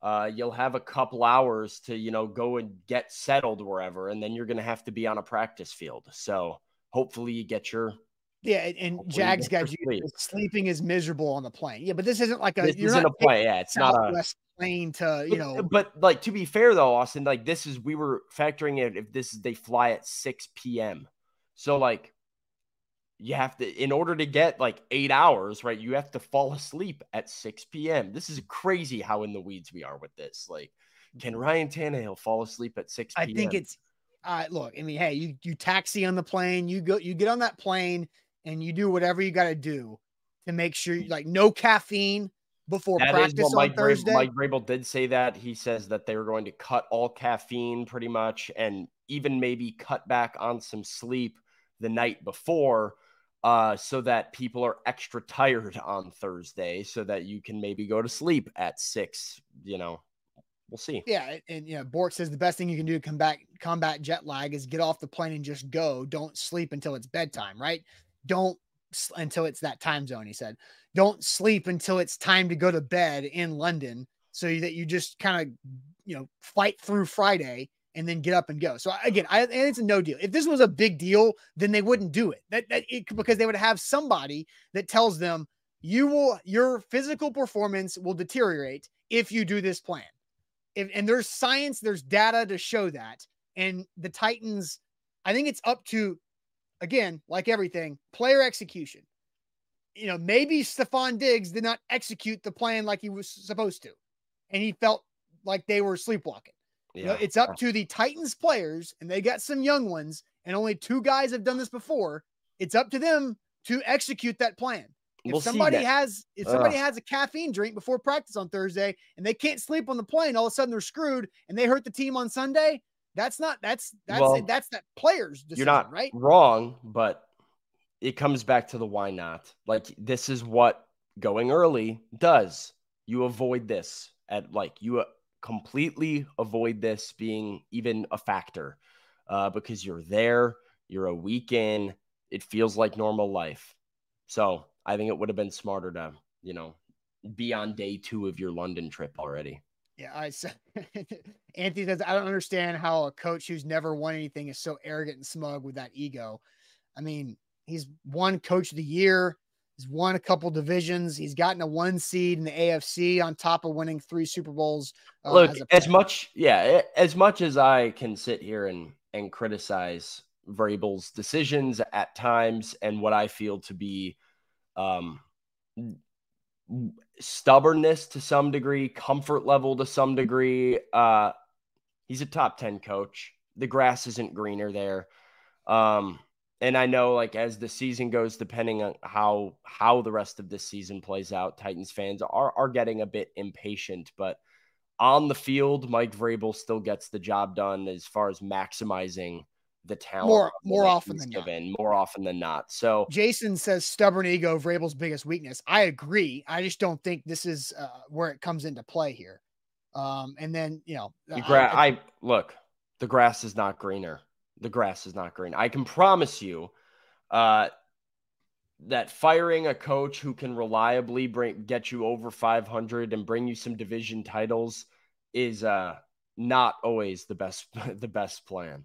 Uh, you'll have a couple hours to you know go and get settled wherever, and then you're gonna have to be on a practice field. So hopefully you get your Yeah, and, Hopefully Jags got you sleep. sleeping is miserable on the plane. Yeah, but this isn't like a this you're isn't a play. Yeah, it's not a plane to you know. but like to be fair though, Austin, like this is we were factoring it if this is they fly at 6 p.m. So like you have to in order to get like eight hours, right? You have to fall asleep at 6 p.m. This is crazy how in the weeds we are with this. Like, can Ryan Tannehill fall asleep at 6 I think it's uh look, I mean, hey, you you taxi on the plane, you go you get on that plane and you do whatever you got to do to make sure you like no caffeine before That practice on Mike, Vrabel, Thursday. Mike Vrabel did say that. He says that they were going to cut all caffeine pretty much and even maybe cut back on some sleep the night before uh, so that people are extra tired on Thursday so that you can maybe go to sleep at six. You know, we'll see. Yeah, and- and you know, Bork says the best thing you can do to combat combat jet lag is get off the plane and just go. Don't sleep until it's bedtime, right? Don't until it's that time zone. He said, don't sleep until it's time to go to bed in London, so that you just kind of you know fight through Friday and then get up and go. So again, I and it's a no deal. If this was a big deal, then they wouldn't do it. That, that it, because they would have somebody that tells them you will your physical performance will deteriorate if you do this plan if, and there's science, there's data to show that. And the Titans, I think it's up to, again, like everything, player execution. You know, maybe Stefon Diggs did not execute the plan like he was supposed to, and he felt like they were sleepwalking. You know, it's up to the Titans players, and they got some young ones, and only two guys have done this before. It's up to them to execute that plan. If We'll somebody has if somebody Ugh. has a caffeine drink before practice on Thursday and they can't sleep on the plane, all of a sudden they're screwed and they hurt the team on Sunday. That's not that's that's Well, that's that player's decision, You're not right? wrong, but it comes back to the why not. Like this is what going early does. You avoid this at like you uh, completely avoid this being even a factor uh, because you're there, you're a week in, it feels like normal life. So I think it would have been smarter to, you know, be on day two of your London trip already. Yeah, I said Anthony says I don't understand how a coach who's never won anything is so arrogant and smug with that ego. I mean, he's won coach of the year, he's won a couple divisions, he's gotten a one seed in the AFC on top of winning three Super Bowls. uh, Look, as as much, yeah, as much as I can sit here and and criticize Vrabel's decisions at times and what I feel to be um stubbornness to some degree, comfort level to some degree. Uh he's a top 10 coach. The grass isn't greener there. Um and I know like as the season goes depending on how how the rest of this season plays out, Titans fans are are getting a bit impatient, but on the field, Mike Vrabel still gets the job done as far as maximizing the talent more more often than given not. more often than not. So Jason says stubborn ego Vrabel's biggest weakness. I agree. I just don't think this is uh, where it comes into play here. Um, and then you know, the gra- I, I look, the grass is not greener. The grass is not green. I can promise you, uh, that firing a coach who can reliably bring get you over 500 and bring you some division titles is uh not always the best the best plan.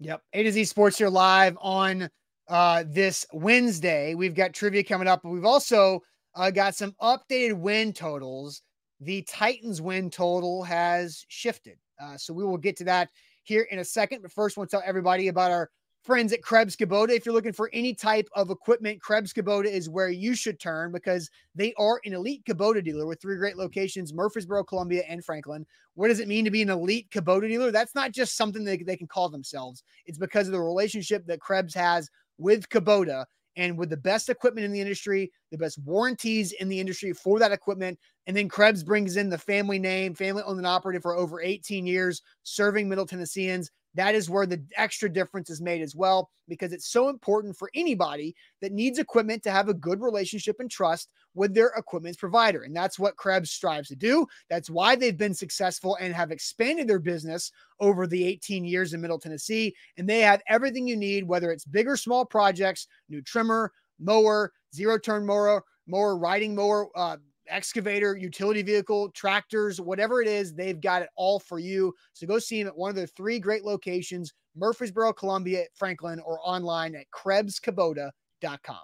Yep. A to Z Sports here live on uh this Wednesday. We've got trivia coming up, but we've also uh, got some updated win totals. The Titans win total has shifted. Uh, so we will get to that here in a second. But first, I want to tell everybody about our friends at Krebs Kubota. If you're looking for any type of equipment, Krebs Kubota is where you should turn because they are an elite Kubota dealer with three great locations Murfreesboro, Columbia, and Franklin. What does it mean to be an elite Kubota dealer? That's not just something that they can call themselves, it's because of the relationship that Krebs has with Kubota and with the best equipment in the industry, the best warranties in the industry for that equipment. And then Krebs brings in the family name, family owned and operated for over 18 years, serving Middle Tennesseans. That is where the extra difference is made as well, because it's so important for anybody that needs equipment to have a good relationship and trust with their equipment provider. And that's what Krebs strives to do. That's why they've been successful and have expanded their business over the 18 years in Middle Tennessee. And they have everything you need, whether it's big or small projects, new trimmer, mower, zero turn mower, mower, riding mower, uh, excavator, utility vehicle, tractors, whatever it is, they've got it all for you. So go see them at one of their three great locations Murfreesboro, Columbia, Franklin, or online at KrebsKubota.com.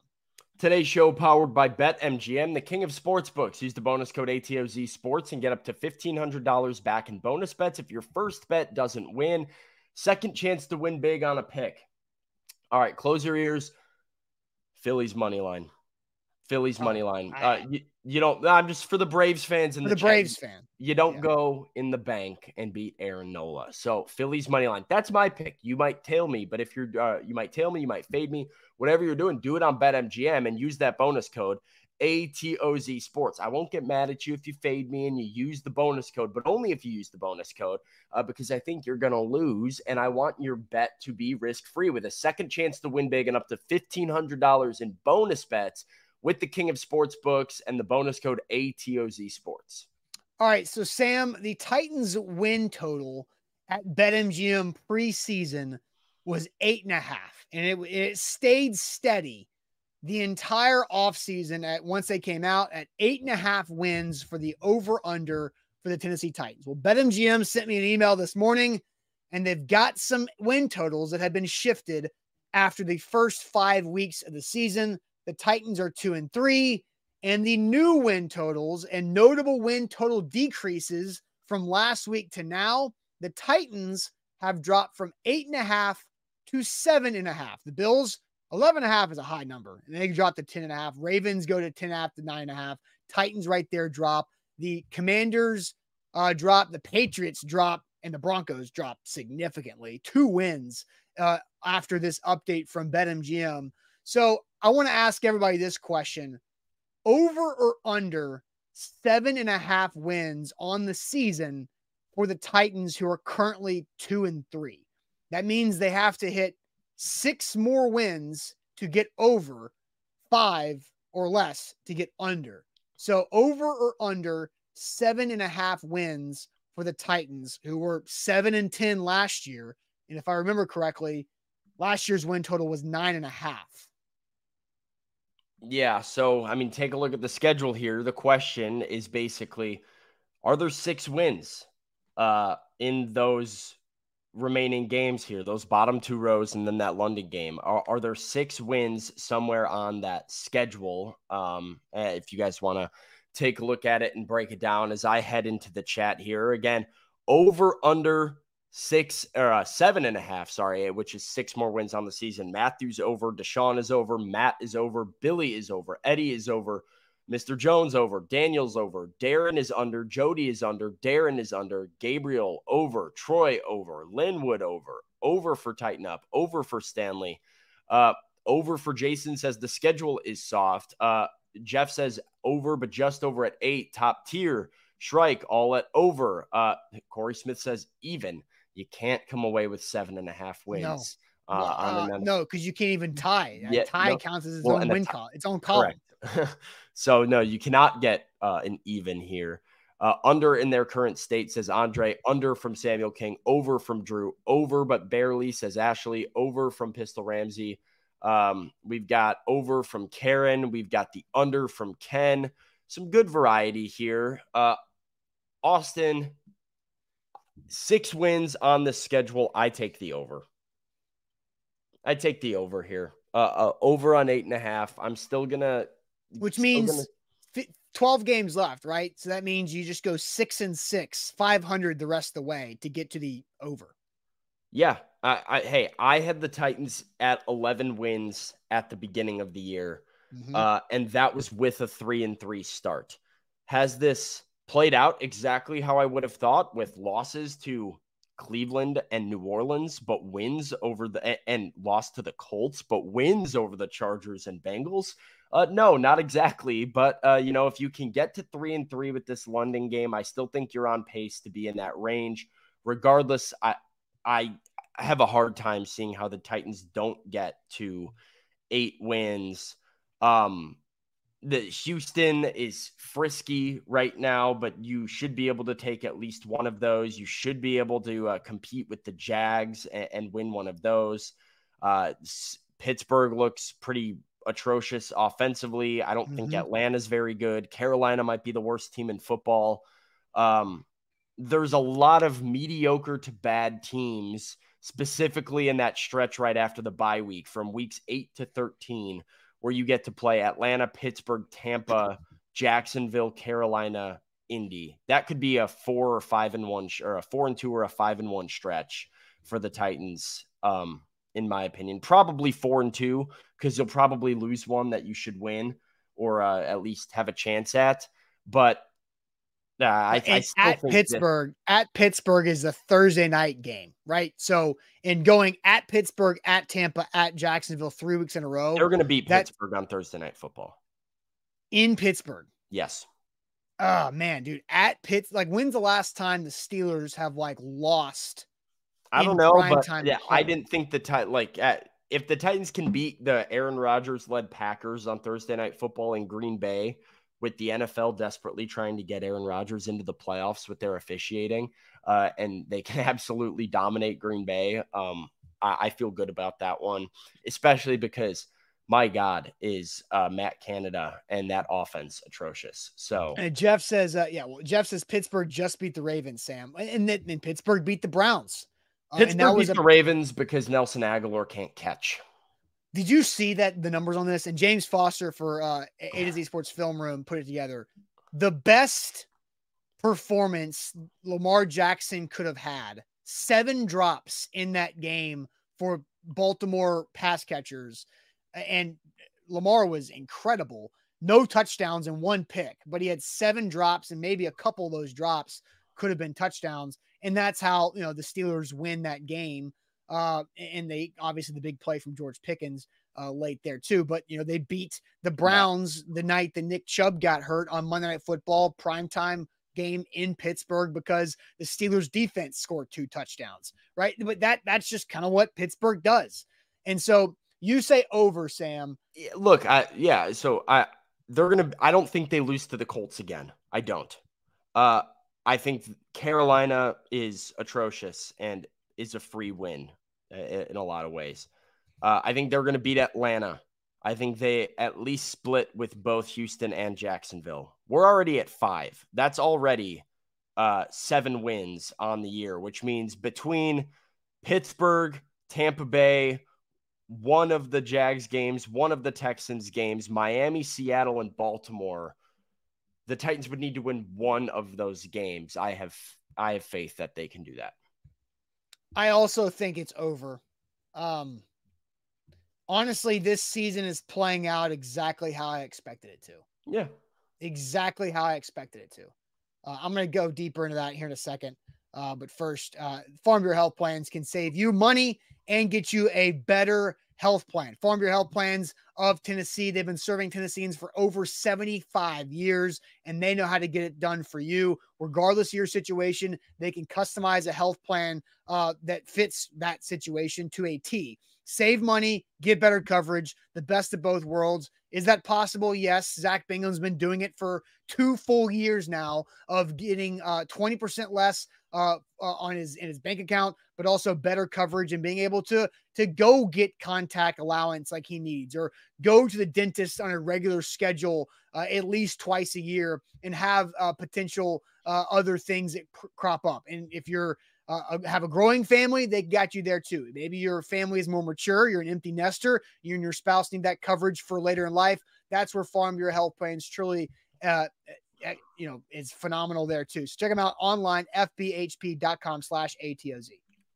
Today's show powered by BetMGM, the king of sportsbooks. Use the bonus code ATOZ Sports and get up to $1,500 back in bonus bets if your first bet doesn't win. Second chance to win big on a pick. All right, close your ears. Phillies money line. Phillies money line. Uh, you, you don't. I'm just for the Braves fans and the, the Braves fan. You don't yeah. go in the bank and beat Aaron Nola. So Phillies money line. That's my pick. You might tail me, but if you're, uh, you might tail me. You might fade me. Whatever you're doing, do it on BetMGM and use that bonus code ATOZ Sports. I won't get mad at you if you fade me and you use the bonus code, but only if you use the bonus code uh, because I think you're going to lose. And I want your bet to be risk free with a second chance to win big and up to $1,500 in bonus bets with the king of sports books and the bonus code ATOZ Sports. All right. So, Sam, the Titans win total at BetMGM preseason was eight and a half, and it, it stayed steady the entire offseason at once they came out at eight and a half wins for the over under for the Tennessee Titans. Well, BetMGM sent me an email this morning, and they've got some win totals that have been shifted after the first five weeks of the season. The Titans are two and three, and the new win totals and notable win total decreases from last week to now. The Titans have dropped from eight and a half to seven and a half. The Bills, 11 and a half is a high number, and they dropped to 10 and a half. Ravens go to 10 and a half to nine and a half. Titans right there drop. The Commanders uh, drop. The Patriots drop, and the Broncos drop significantly. Two wins uh, after this update from BetMGM. So I want to ask everybody this question over or under seven and a half wins on the season for the Titans, who are currently two and three. That means they have to hit six more wins to get over five or less to get under. So over or under seven and a half wins for the Titans, who were seven and 10 last year. And if I remember correctly, last year's win total was nine and a half. Yeah. So, I mean, take a look at the schedule here. The question is basically are there six wins uh, in those remaining games here, those bottom two rows, and then that London game? Are, are there six wins somewhere on that schedule? Um, eh, if you guys want to take a look at it and break it down as I head into the chat here again, over under six or uh, seven and a half, sorry, which is six more wins on the season. Matthews over, Deshaun is over, Matt is over, Billy is over, Eddie is over, Mr. Jones over, Daniel's over, Darren is under, Jody is under, Darren is under, Gabriel over, Troy over, Linwood over, over for Tighten Up, over for Stanley, uh, over for Jason says the schedule is soft. Uh, Jeff says over, but just over at eight, top tier. Shrike all at over. Uh, Corey Smith says even you can't come away with seven and a half wins. Uh, Well, uh, an no, because you can't even tie. A Yeah, tie no. counts as its Well, own win tie- column, its own column. Correct. so no, you cannot get uh, an even here. Uh, under in their current state says Andre. Under from Samuel King. Over from Drew. Over but barely says Ashley. Over from Pistol Ramsey. Um, we've got over from Karen. We've got the under from Ken. Some good variety here. Uh, Austin, six wins on the schedule. I take the over. I take the over here. Uh, uh over on eight and a half. I'm still gonna, Which still means gonna- fi- 12 games left, right? So that means you just go six and six, 500 the rest of the way to get to the over. yeah. I, I hey, I had the Titans at 11 wins at the beginning of the year, Mhm. uh, and that was with a three and three start. Has this played out exactly how I would have thought with losses to Cleveland and New Orleans, but wins over the and lost to the Colts, but wins over the Chargers and Bengals? Uh, no, not exactly. But uh, you know, if you can get to three and three with this London game, I still think you're on pace to be in that range. Regardless, I I have a hard time seeing how the Titans don't get to eight wins. Um, the Houston is frisky right now, but you should be able to take at least one of those. You should be able to uh, compete with the Jags and, and win one of those. Uh, Pittsburgh looks pretty atrocious offensively. I don't think Mhm. Atlanta's very good. Carolina might be the worst team in football. Um, there's a lot of mediocre to bad teams, specifically in that stretch right after the bye week from weeks 8 to 13 where you get to play Atlanta, Pittsburgh, Tampa, Jacksonville, Carolina, Indy. That could be a 4 or 5 and 1 or a 4 and 2 or a 5 and 1 stretch for the Titans um in my opinion. Probably 4 and 2 cuz you'll probably lose one that you should win or uh, at least have a chance at, but uh, I, I at that- Pittsburgh, at Pittsburgh is the Thursday night game, right? So in going at Pittsburgh, at Tampa, at Jacksonville, three weeks in a row they're going to beat that- Pittsburgh on Thursday night football. in Pittsburgh. Yes. Oh man, dude, at Pitts, like when's the last time the Steelers have like lost? I don't know, but yeah, I didn't think the Tit like at, if the Titans can beat the Aaron Rodgers led Packers on Thursday night football in Green Bay with the NFL desperately trying to get Aaron Rodgers into the playoffs with their officiating, uh, and they can absolutely dominate Green Bay. Um, I, I feel good about that one, especially because my God is uh, Matt Canada and that offense atrocious. So And Jeff says, uh, yeah, well, Jeff says Pittsburgh just beat the Ravens, Sam, and then Pittsburgh beat the Browns. Uh, and Pittsburgh beat the Ravens because Nelson Agholor can't catch. Did you see that the numbers on this? And James Foster for uh, A to Z Sports Film Room put it together. The best performance Lamar Jackson could have had. Seven drops in that game for Baltimore pass catchers, and Lamar was incredible. No touchdowns and one pick, but he had seven drops, and maybe a couple of those drops could have been touchdowns. And that's how you know the Steelers win that game. Uh, and they obviously the big play from George Pickens uh, late there too. But you know they beat the Browns the night that Nick Chubb got hurt on Monday Night Football primetime game in Pittsburgh because the Steelers defense scored two touchdowns, right? But that that's just kind of what Pittsburgh does. And so you say over, Sam. Look, I yeah, so I they're gonna I don't think they lose to the Colts again. I don't. Uh I think Carolina is atrocious and is a free win uh, in a lot of ways. Uh, I think they're going to beat Atlanta. I think they at least split with both Houston and Jacksonville. We're already at five. That's already uh, seven wins on the year, which means between Pittsburgh, Tampa Bay, one of the Jags games, one of the Texans games, Miami, Seattle, and Baltimore, the Titans would need to win one of those games. I have I have faith that they can do that. I also think it's over. Um, honestly, this season is playing out exactly how I expected it to. Yeah. Exactly how I expected it to. Uh, I'm going to go deeper into that here in a second. Uh, but first, uh, Farm Bureau Health Plans can save you money and get you a better, Health Plan, Farm Bureau Health Plans of Tennessee. They've been serving Tennesseans for over 75 years, and they know how to get it done for you. Regardless of your situation, they can customize a health plan uh, that fits that situation to a T. Save money, get better coverage, the best of both worlds. Is that possible? Yes. Zach Bingham's been doing it for two full years now of getting uh, 20% less uh, uh, on his in his bank account, but also better coverage and being able to to go get contact allowance like he needs, or go to the dentist on a regular schedule uh, at least twice a year, and have uh, potential uh, other things that pr- crop up. And if you're uh, have a growing family, they got you there too. Maybe your family is more mature, you're an empty nester, you and your spouse need that coverage for later in life. That's where Farm Bureau Health Plans truly uh, Eh, you know, is phenomenal there too. So check them out online, fbhp.com slash ATOZ.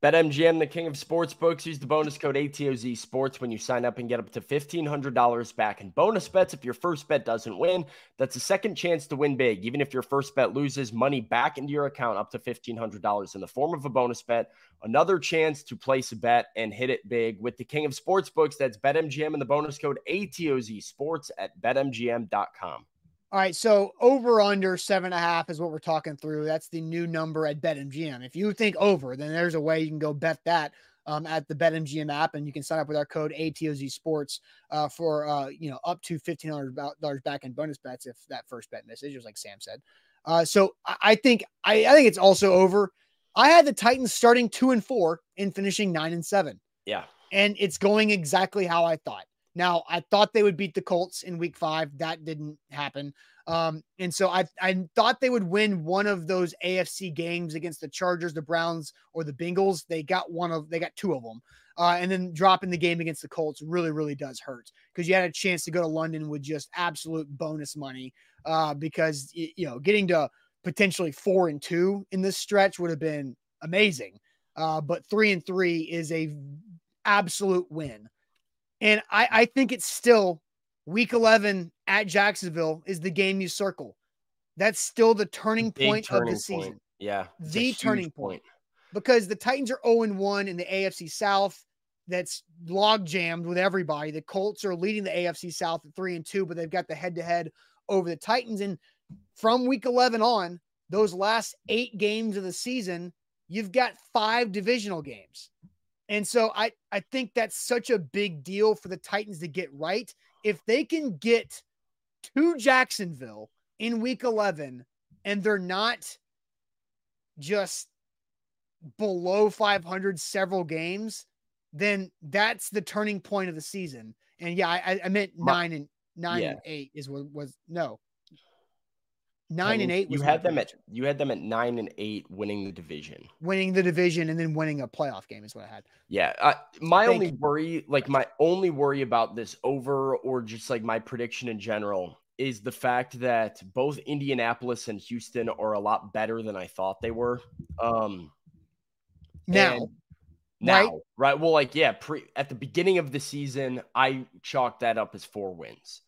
BetMGM, the king of sports books. Use the bonus code ATOZ Sports when you sign up and get up to $1,500 back in bonus bets. If your first bet doesn't win, that's a second chance to win big. Even if your first bet loses, money back into your account up to $1,500 in the form of a bonus bet. Another chance to place a bet and hit it big with the king of sports books. That's BetMGM and the bonus code ATOZ Sports at BetMGM.com. All right, so over under seven and a half is what we're talking through. That's the new number at BetMGM. If you think over, then there's a way you can go bet that um, at the BetMGM app, and you can sign up with our code ATOZ Sports uh, for uh, you know up to fifteen hundred dollars back in bonus bets if that first bet misses, just like Sam said. Uh, so I think I, I think it's also over. I had the Titans starting two and four and finishing nine and seven. Yeah, and it's going exactly how I thought. Now, I thought they would beat the Colts in week five. That didn't happen. Um, and so I, I thought they would win one of those AFC games against the Chargers, the Browns, or the Bengals. They got one of, they got two of them. Uh, and then dropping the game against the Colts really, really does hurt because you had a chance to go to London with just absolute bonus money. Uh, because you know, getting to potentially four and two in this stretch would have been amazing. Uh, but three and three is a absolute win. And I, I think it's still week 11 at Jacksonville is the game you circle. That's still the turning point turning of the season. Point. Yeah. The turning point. point. Because the Titans are 0 1 in the AFC South. That's log jammed with everybody. The Colts are leading the AFC South at 3 and 2, but they've got the head to head over the Titans. And from week 11 on, those last eight games of the season, you've got five divisional games. And so I, I think that's such a big deal for the Titans to get right. If they can get to Jacksonville in week 11 and they're not just below 500 several games, then that's the turning point of the season. And yeah, I, I meant nine and nine yeah. and eight is what was no Nine and eight. you had them at you had them at nine and eight, winning the division, winning the division, and then winning a playoff game is what I had. Yeah, uh, my Thank only you. worry, like my only worry about this over, or just like my prediction in general, is the fact that both Indianapolis and Houston are a lot better than I thought they were. Um, now, now, right? right? Well, like yeah, pre at the beginning of the season, I chalked that up as four wins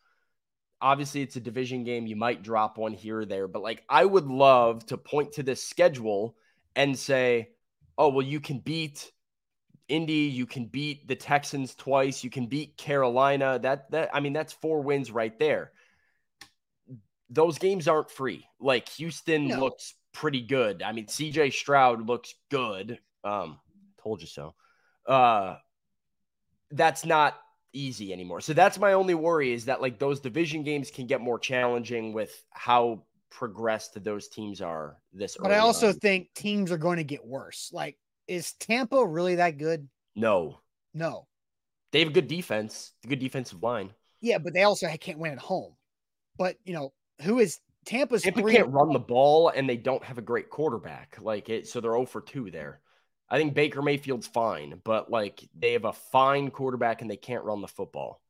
obviously it's a division game. You might drop one here or there, but like I would love to point to this schedule and say, oh, well, you can beat Indy, you can beat the Texans twice, you can beat Carolina. That that I mean, that's four wins right there. Those games aren't free. Like Houston no. looks pretty good. I mean, CJ Stroud looks good. Um, told you so. Uh that's not easy anymore. So that's my only worry is that like those division games can get more challenging with how progressed those teams are this But I also on. think teams are going to get worse. Like is Tampa really that good? No. No. They have a good defense, a good defensive line. Yeah, but they also can't win at home. But, you know, who is Tampa's Tampa can't run the ball and they don't have a great quarterback. Like it so they're 0 for 2 there. I think Baker Mayfield's fine, but like they have a fine quarterback and they can't run the football.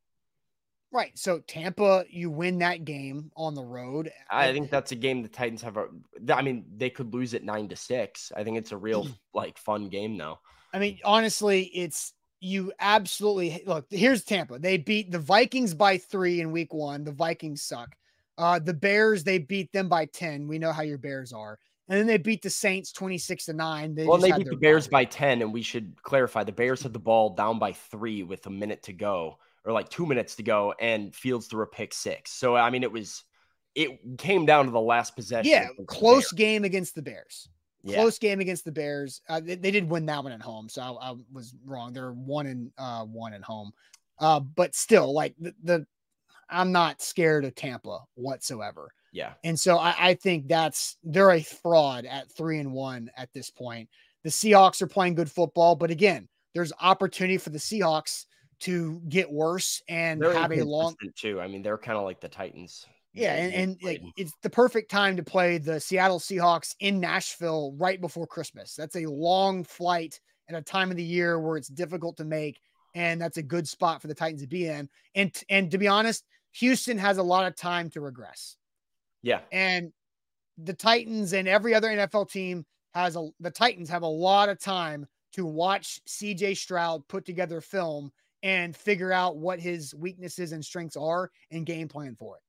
Right. So Tampa, you win that game on the road. I think that's a game the Titans have a I mean, they could lose it 9 to 6. I think it's a real like fun game though. I mean, honestly, it's you absolutely look, here's Tampa. They beat the Vikings by 3 in week 1. The Vikings suck. Uh the Bears, they beat them by 10. We know how your Bears are and then they beat the Saints 26 to 9. They well, they beat the Bears by 10, and we should clarify the Bears had the ball down by three with a minute to go, or like two minutes to go, and Fields threw a pick six. So, I mean, it was, it came down to the last possession. Yeah, close game against the Bears. Yeah. Close game against the Bears. Uh, they, they did win that one at home, so I, I was wrong. They're one and uh, one at home, uh, but still, like the, the, I'm not scared of Tampa whatsoever. Yeah. And so I, I think that's they're a fraud at three and one at this point. The Seahawks are playing good football, but again, there's opportunity for the Seahawks to get worse and They're have a long too. I mean, they're kind of like the Titans. yeah, and, and like, it's the perfect time to play the Seattle Seahawks in Nashville right before Christmas. That's a long flight at a time of the year where it's difficult to make, and that's a good spot for the Titans to be in. And and to be honest, Houston has a lot of time to regress, yeah. and the Titans and every other NFL team has a the Titans have a lot of time to watch CJ Stroud put together film and figure out what his weaknesses and strengths are and game plan for it.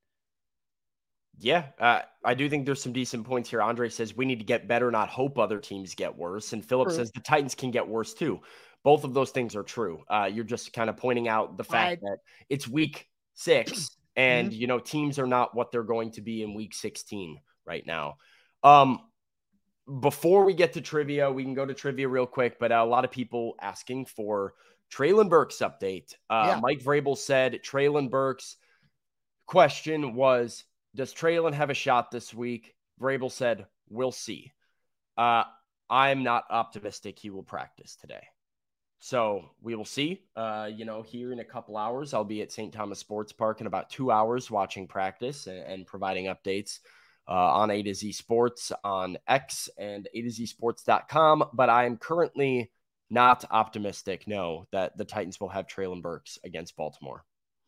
Yeah, uh, I do think there's some decent points here. Andre says we need to get better, not hope other teams get worse. And Philip says the Titans can get worse too. Both of those things are true. Uh, you're just kind of pointing out the fact that it's week six, and you know teams are not what they're going to be in week 16 right now. Um, before we get to trivia, we can go to trivia real quick. But uh, a lot of people asking for Treylon Burks update. Uh, Yeah. Mike Vrabel said Treylon Burks question was Does Treylon have a shot this week? Vrabel said, We'll see. Uh, I'm not optimistic he will practice today. So we will see. Uh, you know, here in a couple hours, I'll be at St. Thomas Sports Park in about two hours watching practice and, and providing updates uh, on A to Z Sports on X and A to Z Sports.com. But I am currently not optimistic, no, that the Titans will have Treylon Burks against Baltimore.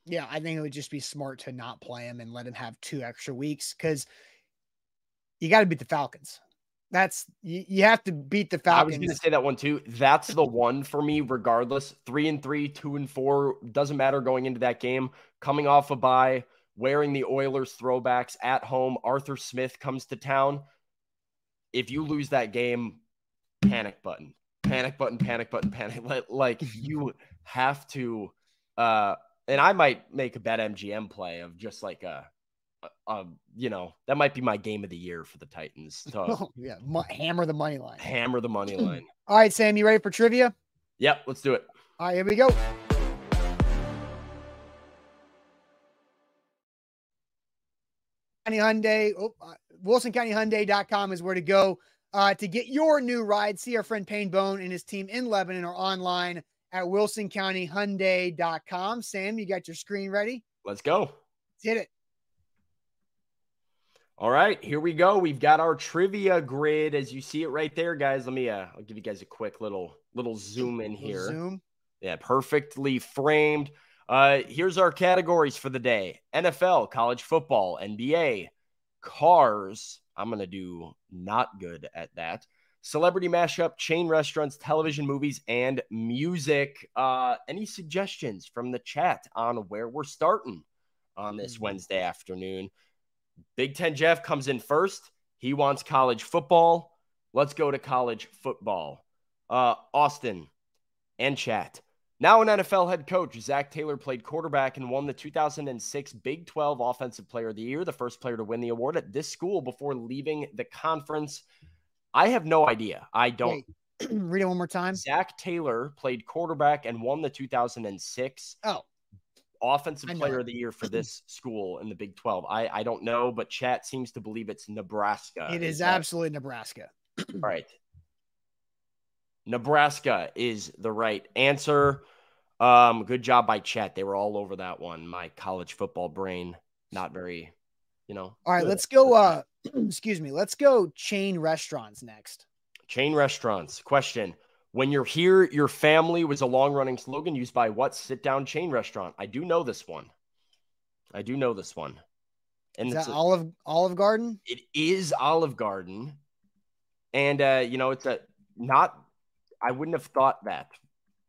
Yeah, I think it would just be smart to not play him and let him have two extra weeks because you got to beat the Falcons. That's you, you have to beat the Falcons. I was going to say that one too. That's the one for me, regardless. Three and three, two and four, doesn't matter going into that game. Coming off a bye, wearing the Oilers throwbacks at home. Arthur Smith comes to town. If you lose that game, panic button, panic button, panic button, panic. Like, like you have to. uh And I might make a BetMGM play of just like a, a, you know, that might be my game of the year for the Titans to Oh, yeah, mu- hammer the money line. hammer the money line. All right, Sam, you ready for trivia? Yep, let's do it. All right, here we go. County Hyundai, oh, uh, WilsonCountyHyundai.com is where to go uh, to get your new ride. See our friend Payne Bone and his team in Lebanon or online at WilsonCountyHyundai.com. Sam, you got your screen ready? Let's go. Let's hit it. All right, here we go. We've got our trivia grid as you see it right there, guys. Let me uh I'll give you guys a quick little little zoom in here. Zoom. Yeah, perfectly framed. Uh here's our categories for the day. NFL, college football, NBA, cars. I'm going to do not good at that. Celebrity mashup, chain restaurants, television movies and music. Uh any suggestions from the chat on where we're starting on this Mhm. Wednesday afternoon? Big Ten Jeff comes in first. He wants college football. Let's go to college football. Uh, Austin and chat. Now an NFL head coach, Zac Taylor played quarterback and won the 2006 Big 12 Offensive Player of the Year, the first player to win the award at this school before leaving the conference. I have no idea. I don't. Wait, read it one more time. Zac Taylor played quarterback and won the 2006 Oh, offensive player of the year for this school in the Big 12. I, I don't know, but chat seems to believe it's Nebraska. it is that absolutely Nebraska. right? Nebraska is the right answer. Um, good job by chat. They were all over that one. My college football brain, not very, you know. All right, good. let's go. Uh, excuse me. Let's go chain restaurants next. Chain restaurants. Question. When you're here, your family was a long running slogan used by what sit down chain restaurant? I do know this one. I do know this one. And Is it's that a- Olive Olive Garden? it is Olive Garden. And uh, you know, it's a not I wouldn't have thought that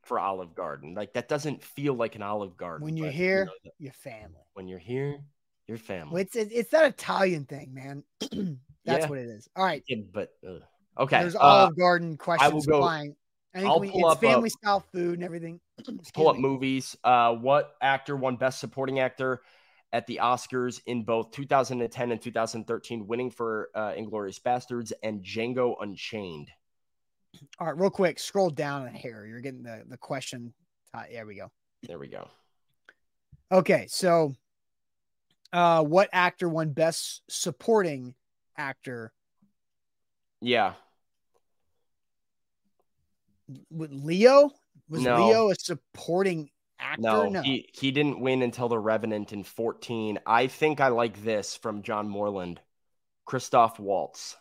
for Olive Garden. Like that doesn't feel like an Olive Garden. When you're here, know, Your family. when you're here, your family. Well, it's it's that Italian thing, man. That's Yeah. what it is. All right. Yeah, but ugh. okay. There's uh, Olive Garden questions go- flying. I think I'll we, pull it's up, family style food and everything. Pull up me. movies. Uh, what actor won Best Supporting Actor at the Oscars in both 2010 and 2013, winning for uh, Inglourious Basterds and Django Unchained? All right, real quick, scroll down a hair. You're getting the the question. Uh, there we go. There we go. Okay, so uh what actor won best supporting actor? Yeah. With Leo? Was No. Leo a supporting actor? No, he he didn't win until The Revenant in 14. I think I like this from John Moreland. Christoph Waltz.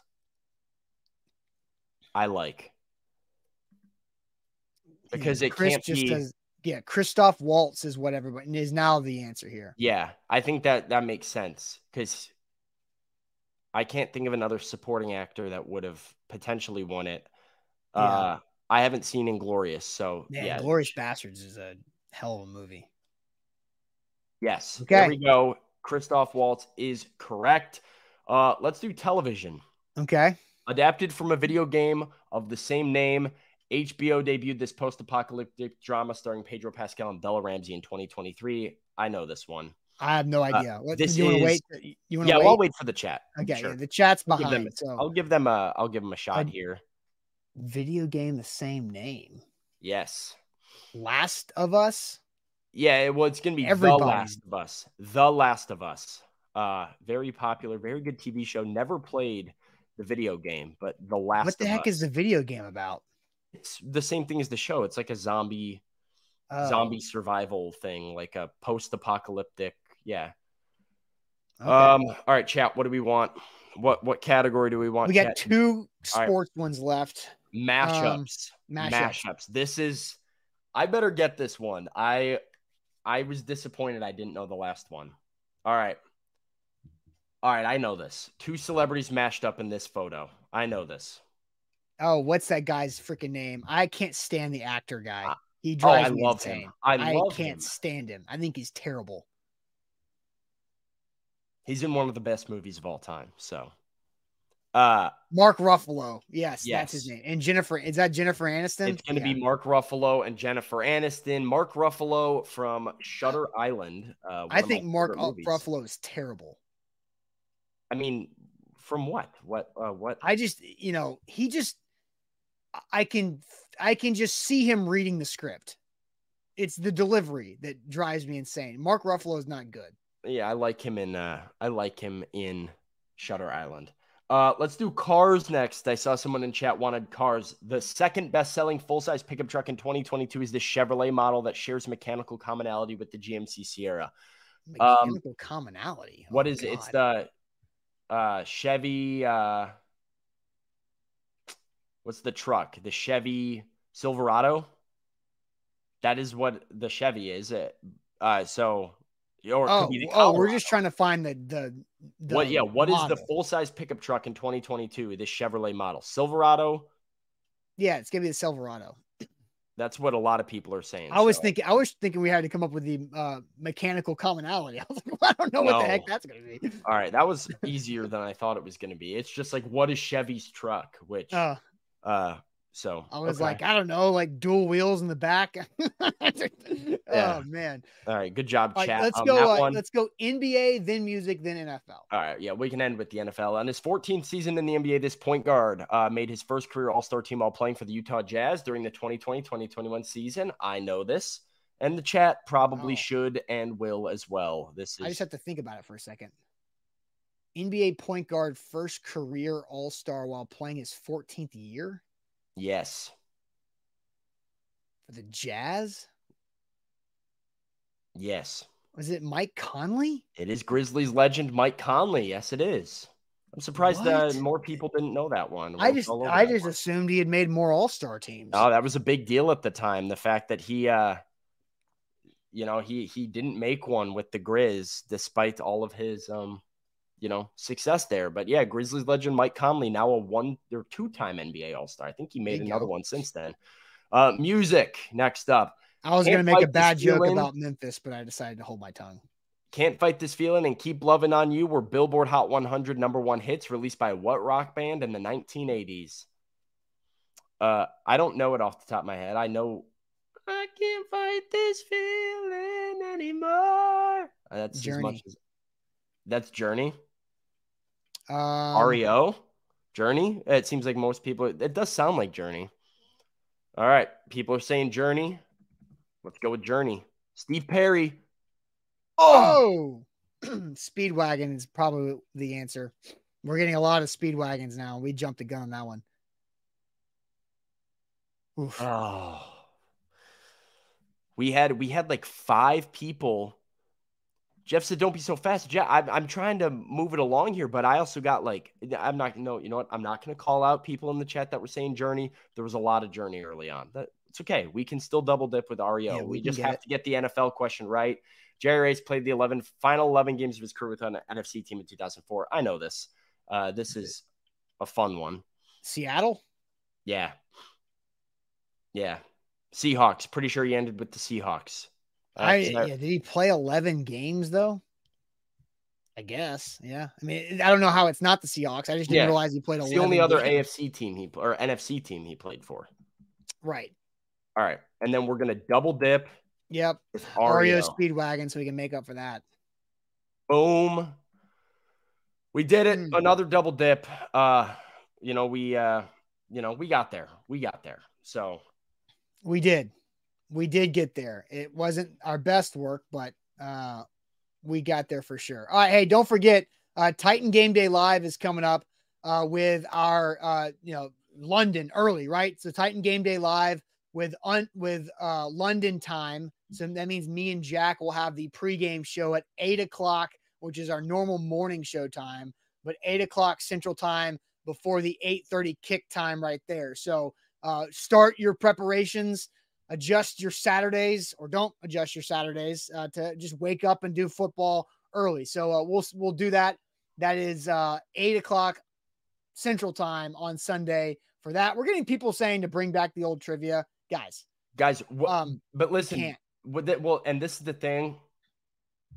I like. Because it Chris can't just be does yeah, Christoph Waltz is what everybody is now the answer here. Yeah, I think that that makes sense because I can't think of another supporting actor that would have potentially won it. Yeah. Uh, I haven't seen Inglourious, so Man, yeah. Glorious Bastards is a hell of a movie. Yes. Okay. There we go. Christoph Waltz is correct. Uh, let's do television. Okay. Adapted from a video game of the same name, HBO debuted this post-apocalyptic drama starring Pedro Pascal and Bella Ramsey in 2023. I know this one. I have no idea. what Uh, this you want to is- wait? You want Yeah, to well, I'll wait? wait for the chat. Okay, Sure. yeah, the chat's I'll give behind. them- so I'll give them a I'll give them a shot I'd- here. Video game the same name. Yes. Last of Us. Yeah, it, well, it's gonna be Everybody. The Last of Us. The Last of Us. Uh, very popular, very good TV show. Never played the video game, but The Last. what the heck Us. is the video game about? It's the same thing as the show. It's like a zombie Oh, zombie survival thing, like a post-apocalyptic. Yeah. okay. Um. All right, chat. What do we want? What what category do we want? we got chat? two All right. sports ones left. Mashups. Um, mashups. mashups. This is. I better get this one. I I was disappointed I didn't know the last one. All right. All right, I know this. Two celebrities mashed up in this photo. I know this. Oh, what's that guy's freaking name? I can't stand the actor guy. He Oh, drives I me love insane. him. I love can't him. stand him. I think he's terrible. He's in one of the best movies of all time. So, uh, Mark Ruffalo. Yes, that's his name. And Jennifer, is that Jennifer Aniston? it's going to Yeah. be Mark Ruffalo and Jennifer Aniston. Mark Ruffalo from Shutter Island. Uh, I think Mark movies. Ruffalo is terrible. I mean, from what? What? Uh, what? I just, you know, he just I can I can just see him reading the script. It's the delivery that drives me insane. Mark Ruffalo is not good. Yeah, I like him in uh I like him in Shutter Island. Uh let's do cars next. I saw someone in chat wanted cars. The second best-selling full-size pickup truck in 2022 is the Chevrolet model that shares mechanical commonality with the GMC Sierra. Um, Mechanical commonality. What Oh, is it? It's the uh Chevy uh what's the truck? The Chevy Silverado? That is what the Chevy is. It uh so or Oh, could be the oh, we're just trying to find the the, the what yeah what is the full size pickup truck in 2022 this chevrolet model? Silverado? Yeah, it's gonna be the Silverado. that's what a lot of people are saying I was so- thinking I was thinking we had to come up with the uh, mechanical commonality. I was like, well, I don't know what the heck that's gonna be. all right that was easier than i thought it was going to be. It's just like what is chevy's truck? Which uh, Uh, so I was okay. like, I don't know, like dual wheels in the back. Yeah. Oh man. all right good job All right, chat let's on go. Uh, let's go NBA, then music, then NFL. all right yeah we can end with the nfl on his 14th season in the nba this point guard uh, made his first career all-star team while playing for the utah jazz during the 2020-2021 season i know this and the chat probably Oh. should and will as well this is I just have to think about it for a second. NBA point guard first career All Star while playing his 14th year yes for the Jazz. yes Was it Mike Conley? It is Grizzlies legend Mike Conley. Yes, it is. I'm surprised that more people didn't know that one. I just I just one. assumed he had made more All Star teams. oh, that was a big deal at the time. The fact that he, uh, you know, he he didn't make one with the Grizz despite all of his, um, you know, success there. But yeah, Grizzlies legend Mike Conley now a one or two time NBA All Star. I think he made another go. one since then. Uh, music next up. I was going to make a bad joke ceiling. about Memphis, but I decided to hold my tongue. Can't Fight This Feeling and Keep Loving on You were Billboard Hot 100 number one hits released by what rock band in the 1980s? Uh, I don't know it off the top of my head. I know I can't fight this feeling anymore. That's Journey. as much as that's Journey. Um, REO, Journey. It seems like most people. It does sound like Journey. All right, people are saying Journey. Let's go with Journey. Steve Perry. Oh, Speedwagon is probably the answer. We're getting a lot of Speedwagons now. We jumped the gun on that one. Oof. Oh. We had we had like five people. Jeff said, "Don't be so fast." Jeff, I'm, I'm trying to move it along here, but I also got like I'm not no, you know what? I'm not going to call out people in the chat that were saying Journey. There was a lot of Journey early on. That it's okay. We can still double dip with REO. Yeah, we we just have it. to get the NFL question right. Jerry Rice played the 11 final 11 games of his career with an NFC team in 2004. I know this. Uh, this is a fun one. Seattle. Yeah. Yeah. Seahawks. Pretty sure he ended with the Seahawks. Uh, I so yeah, did he play 11 games though? I guess. Yeah. I mean, I don't know how it's not the Seahawks. I just didn't Yeah. realize he played it's 11. the only other games. AFC team he or NFC team he played for. Right. All right. And then we're going to double dip Yep. with REO REO. Speedwagon, so we can make up for that. Boom. We did it. Hmm. Another double dip. Uh, you know, we uh, you know, we got there. We got there. So We did. We did get there. It wasn't our best work, but uh we got there for sure. All right, hey, don't forget uh Titan Game Day Live is coming up uh with our uh you know London early, right? So Titan Game Day Live with un with uh London time. So that means me and Jack will have the pregame show at eight o'clock, which is our normal morning show time, but eight o'clock central time before the 8:30 kick time right there. So uh, start your preparations, adjust your Saturdays, or don't adjust your Saturdays uh, to just wake up and do football early. So uh, we'll we'll do that. That is uh, eight o'clock Central Time on Sunday for that. We're getting people saying to bring back the old trivia, guys. guys, Um, but listen, it, well, and this is the thing.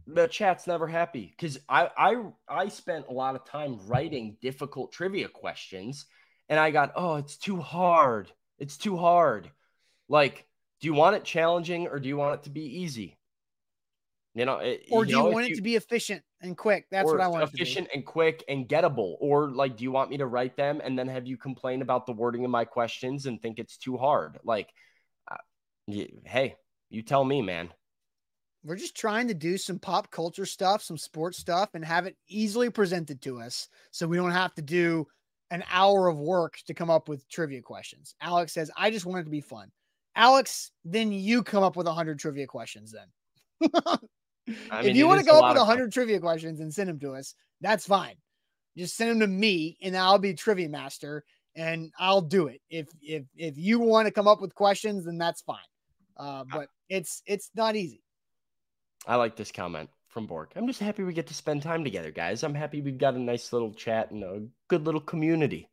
The chat's never happy because I I I spent a lot of time writing difficult trivia questions, and I got oh it's too hard. It's too hard. Like, do you want it challenging or do you want it to be easy? You know, it, Or do you know, if want it to be efficient and quick? That's what I want. it to be. efficient and quick and gettable or like do you want me to write them and then have you complain about the wording of my questions and think it's too hard like uh, y- hey you tell me man We're just trying to do some pop culture stuff, some sports stuff, and have it easily presented to us so we don't have to do an hour of work to come up with trivia questions. Alex says, I just want it to be fun. Alex, then you come up with 100 trivia questions then. I if mean, you want to go up with of fun. 100 trivia questions and send them to us, that's fine. Just send them to me and I'll be trivia master and I'll do it. If if if you want to come up with questions, then that's fine. Uh, but it's it's not easy. i like this comment from Bork. i'm just happy we get to spend time together guys i'm happy we've got a nice little chat and a good little community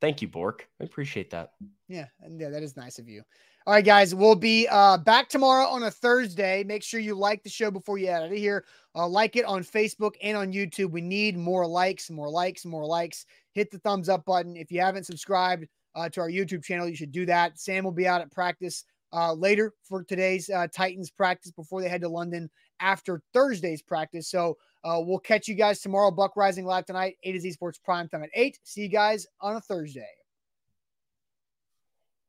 thank you Bork. i appreciate that Yeah, and yeah, that is nice of you. All right, guys, we'll be uh, back tomorrow on a Thursday. Make sure you like the show before you out of here. Uh, like it on Facebook and on YouTube. We need more likes, more likes, more likes. Hit the thumbs up button. If you haven't subscribed uh, to our YouTube channel, you should do that. Sam will be out at practice uh, later for today's uh, Titans practice before they head to London after Thursday's practice. So uh, we'll catch you guys tomorrow. Buck Rising live tonight, A to Z Sports Prime Time at 8. See you guys on a Thursday.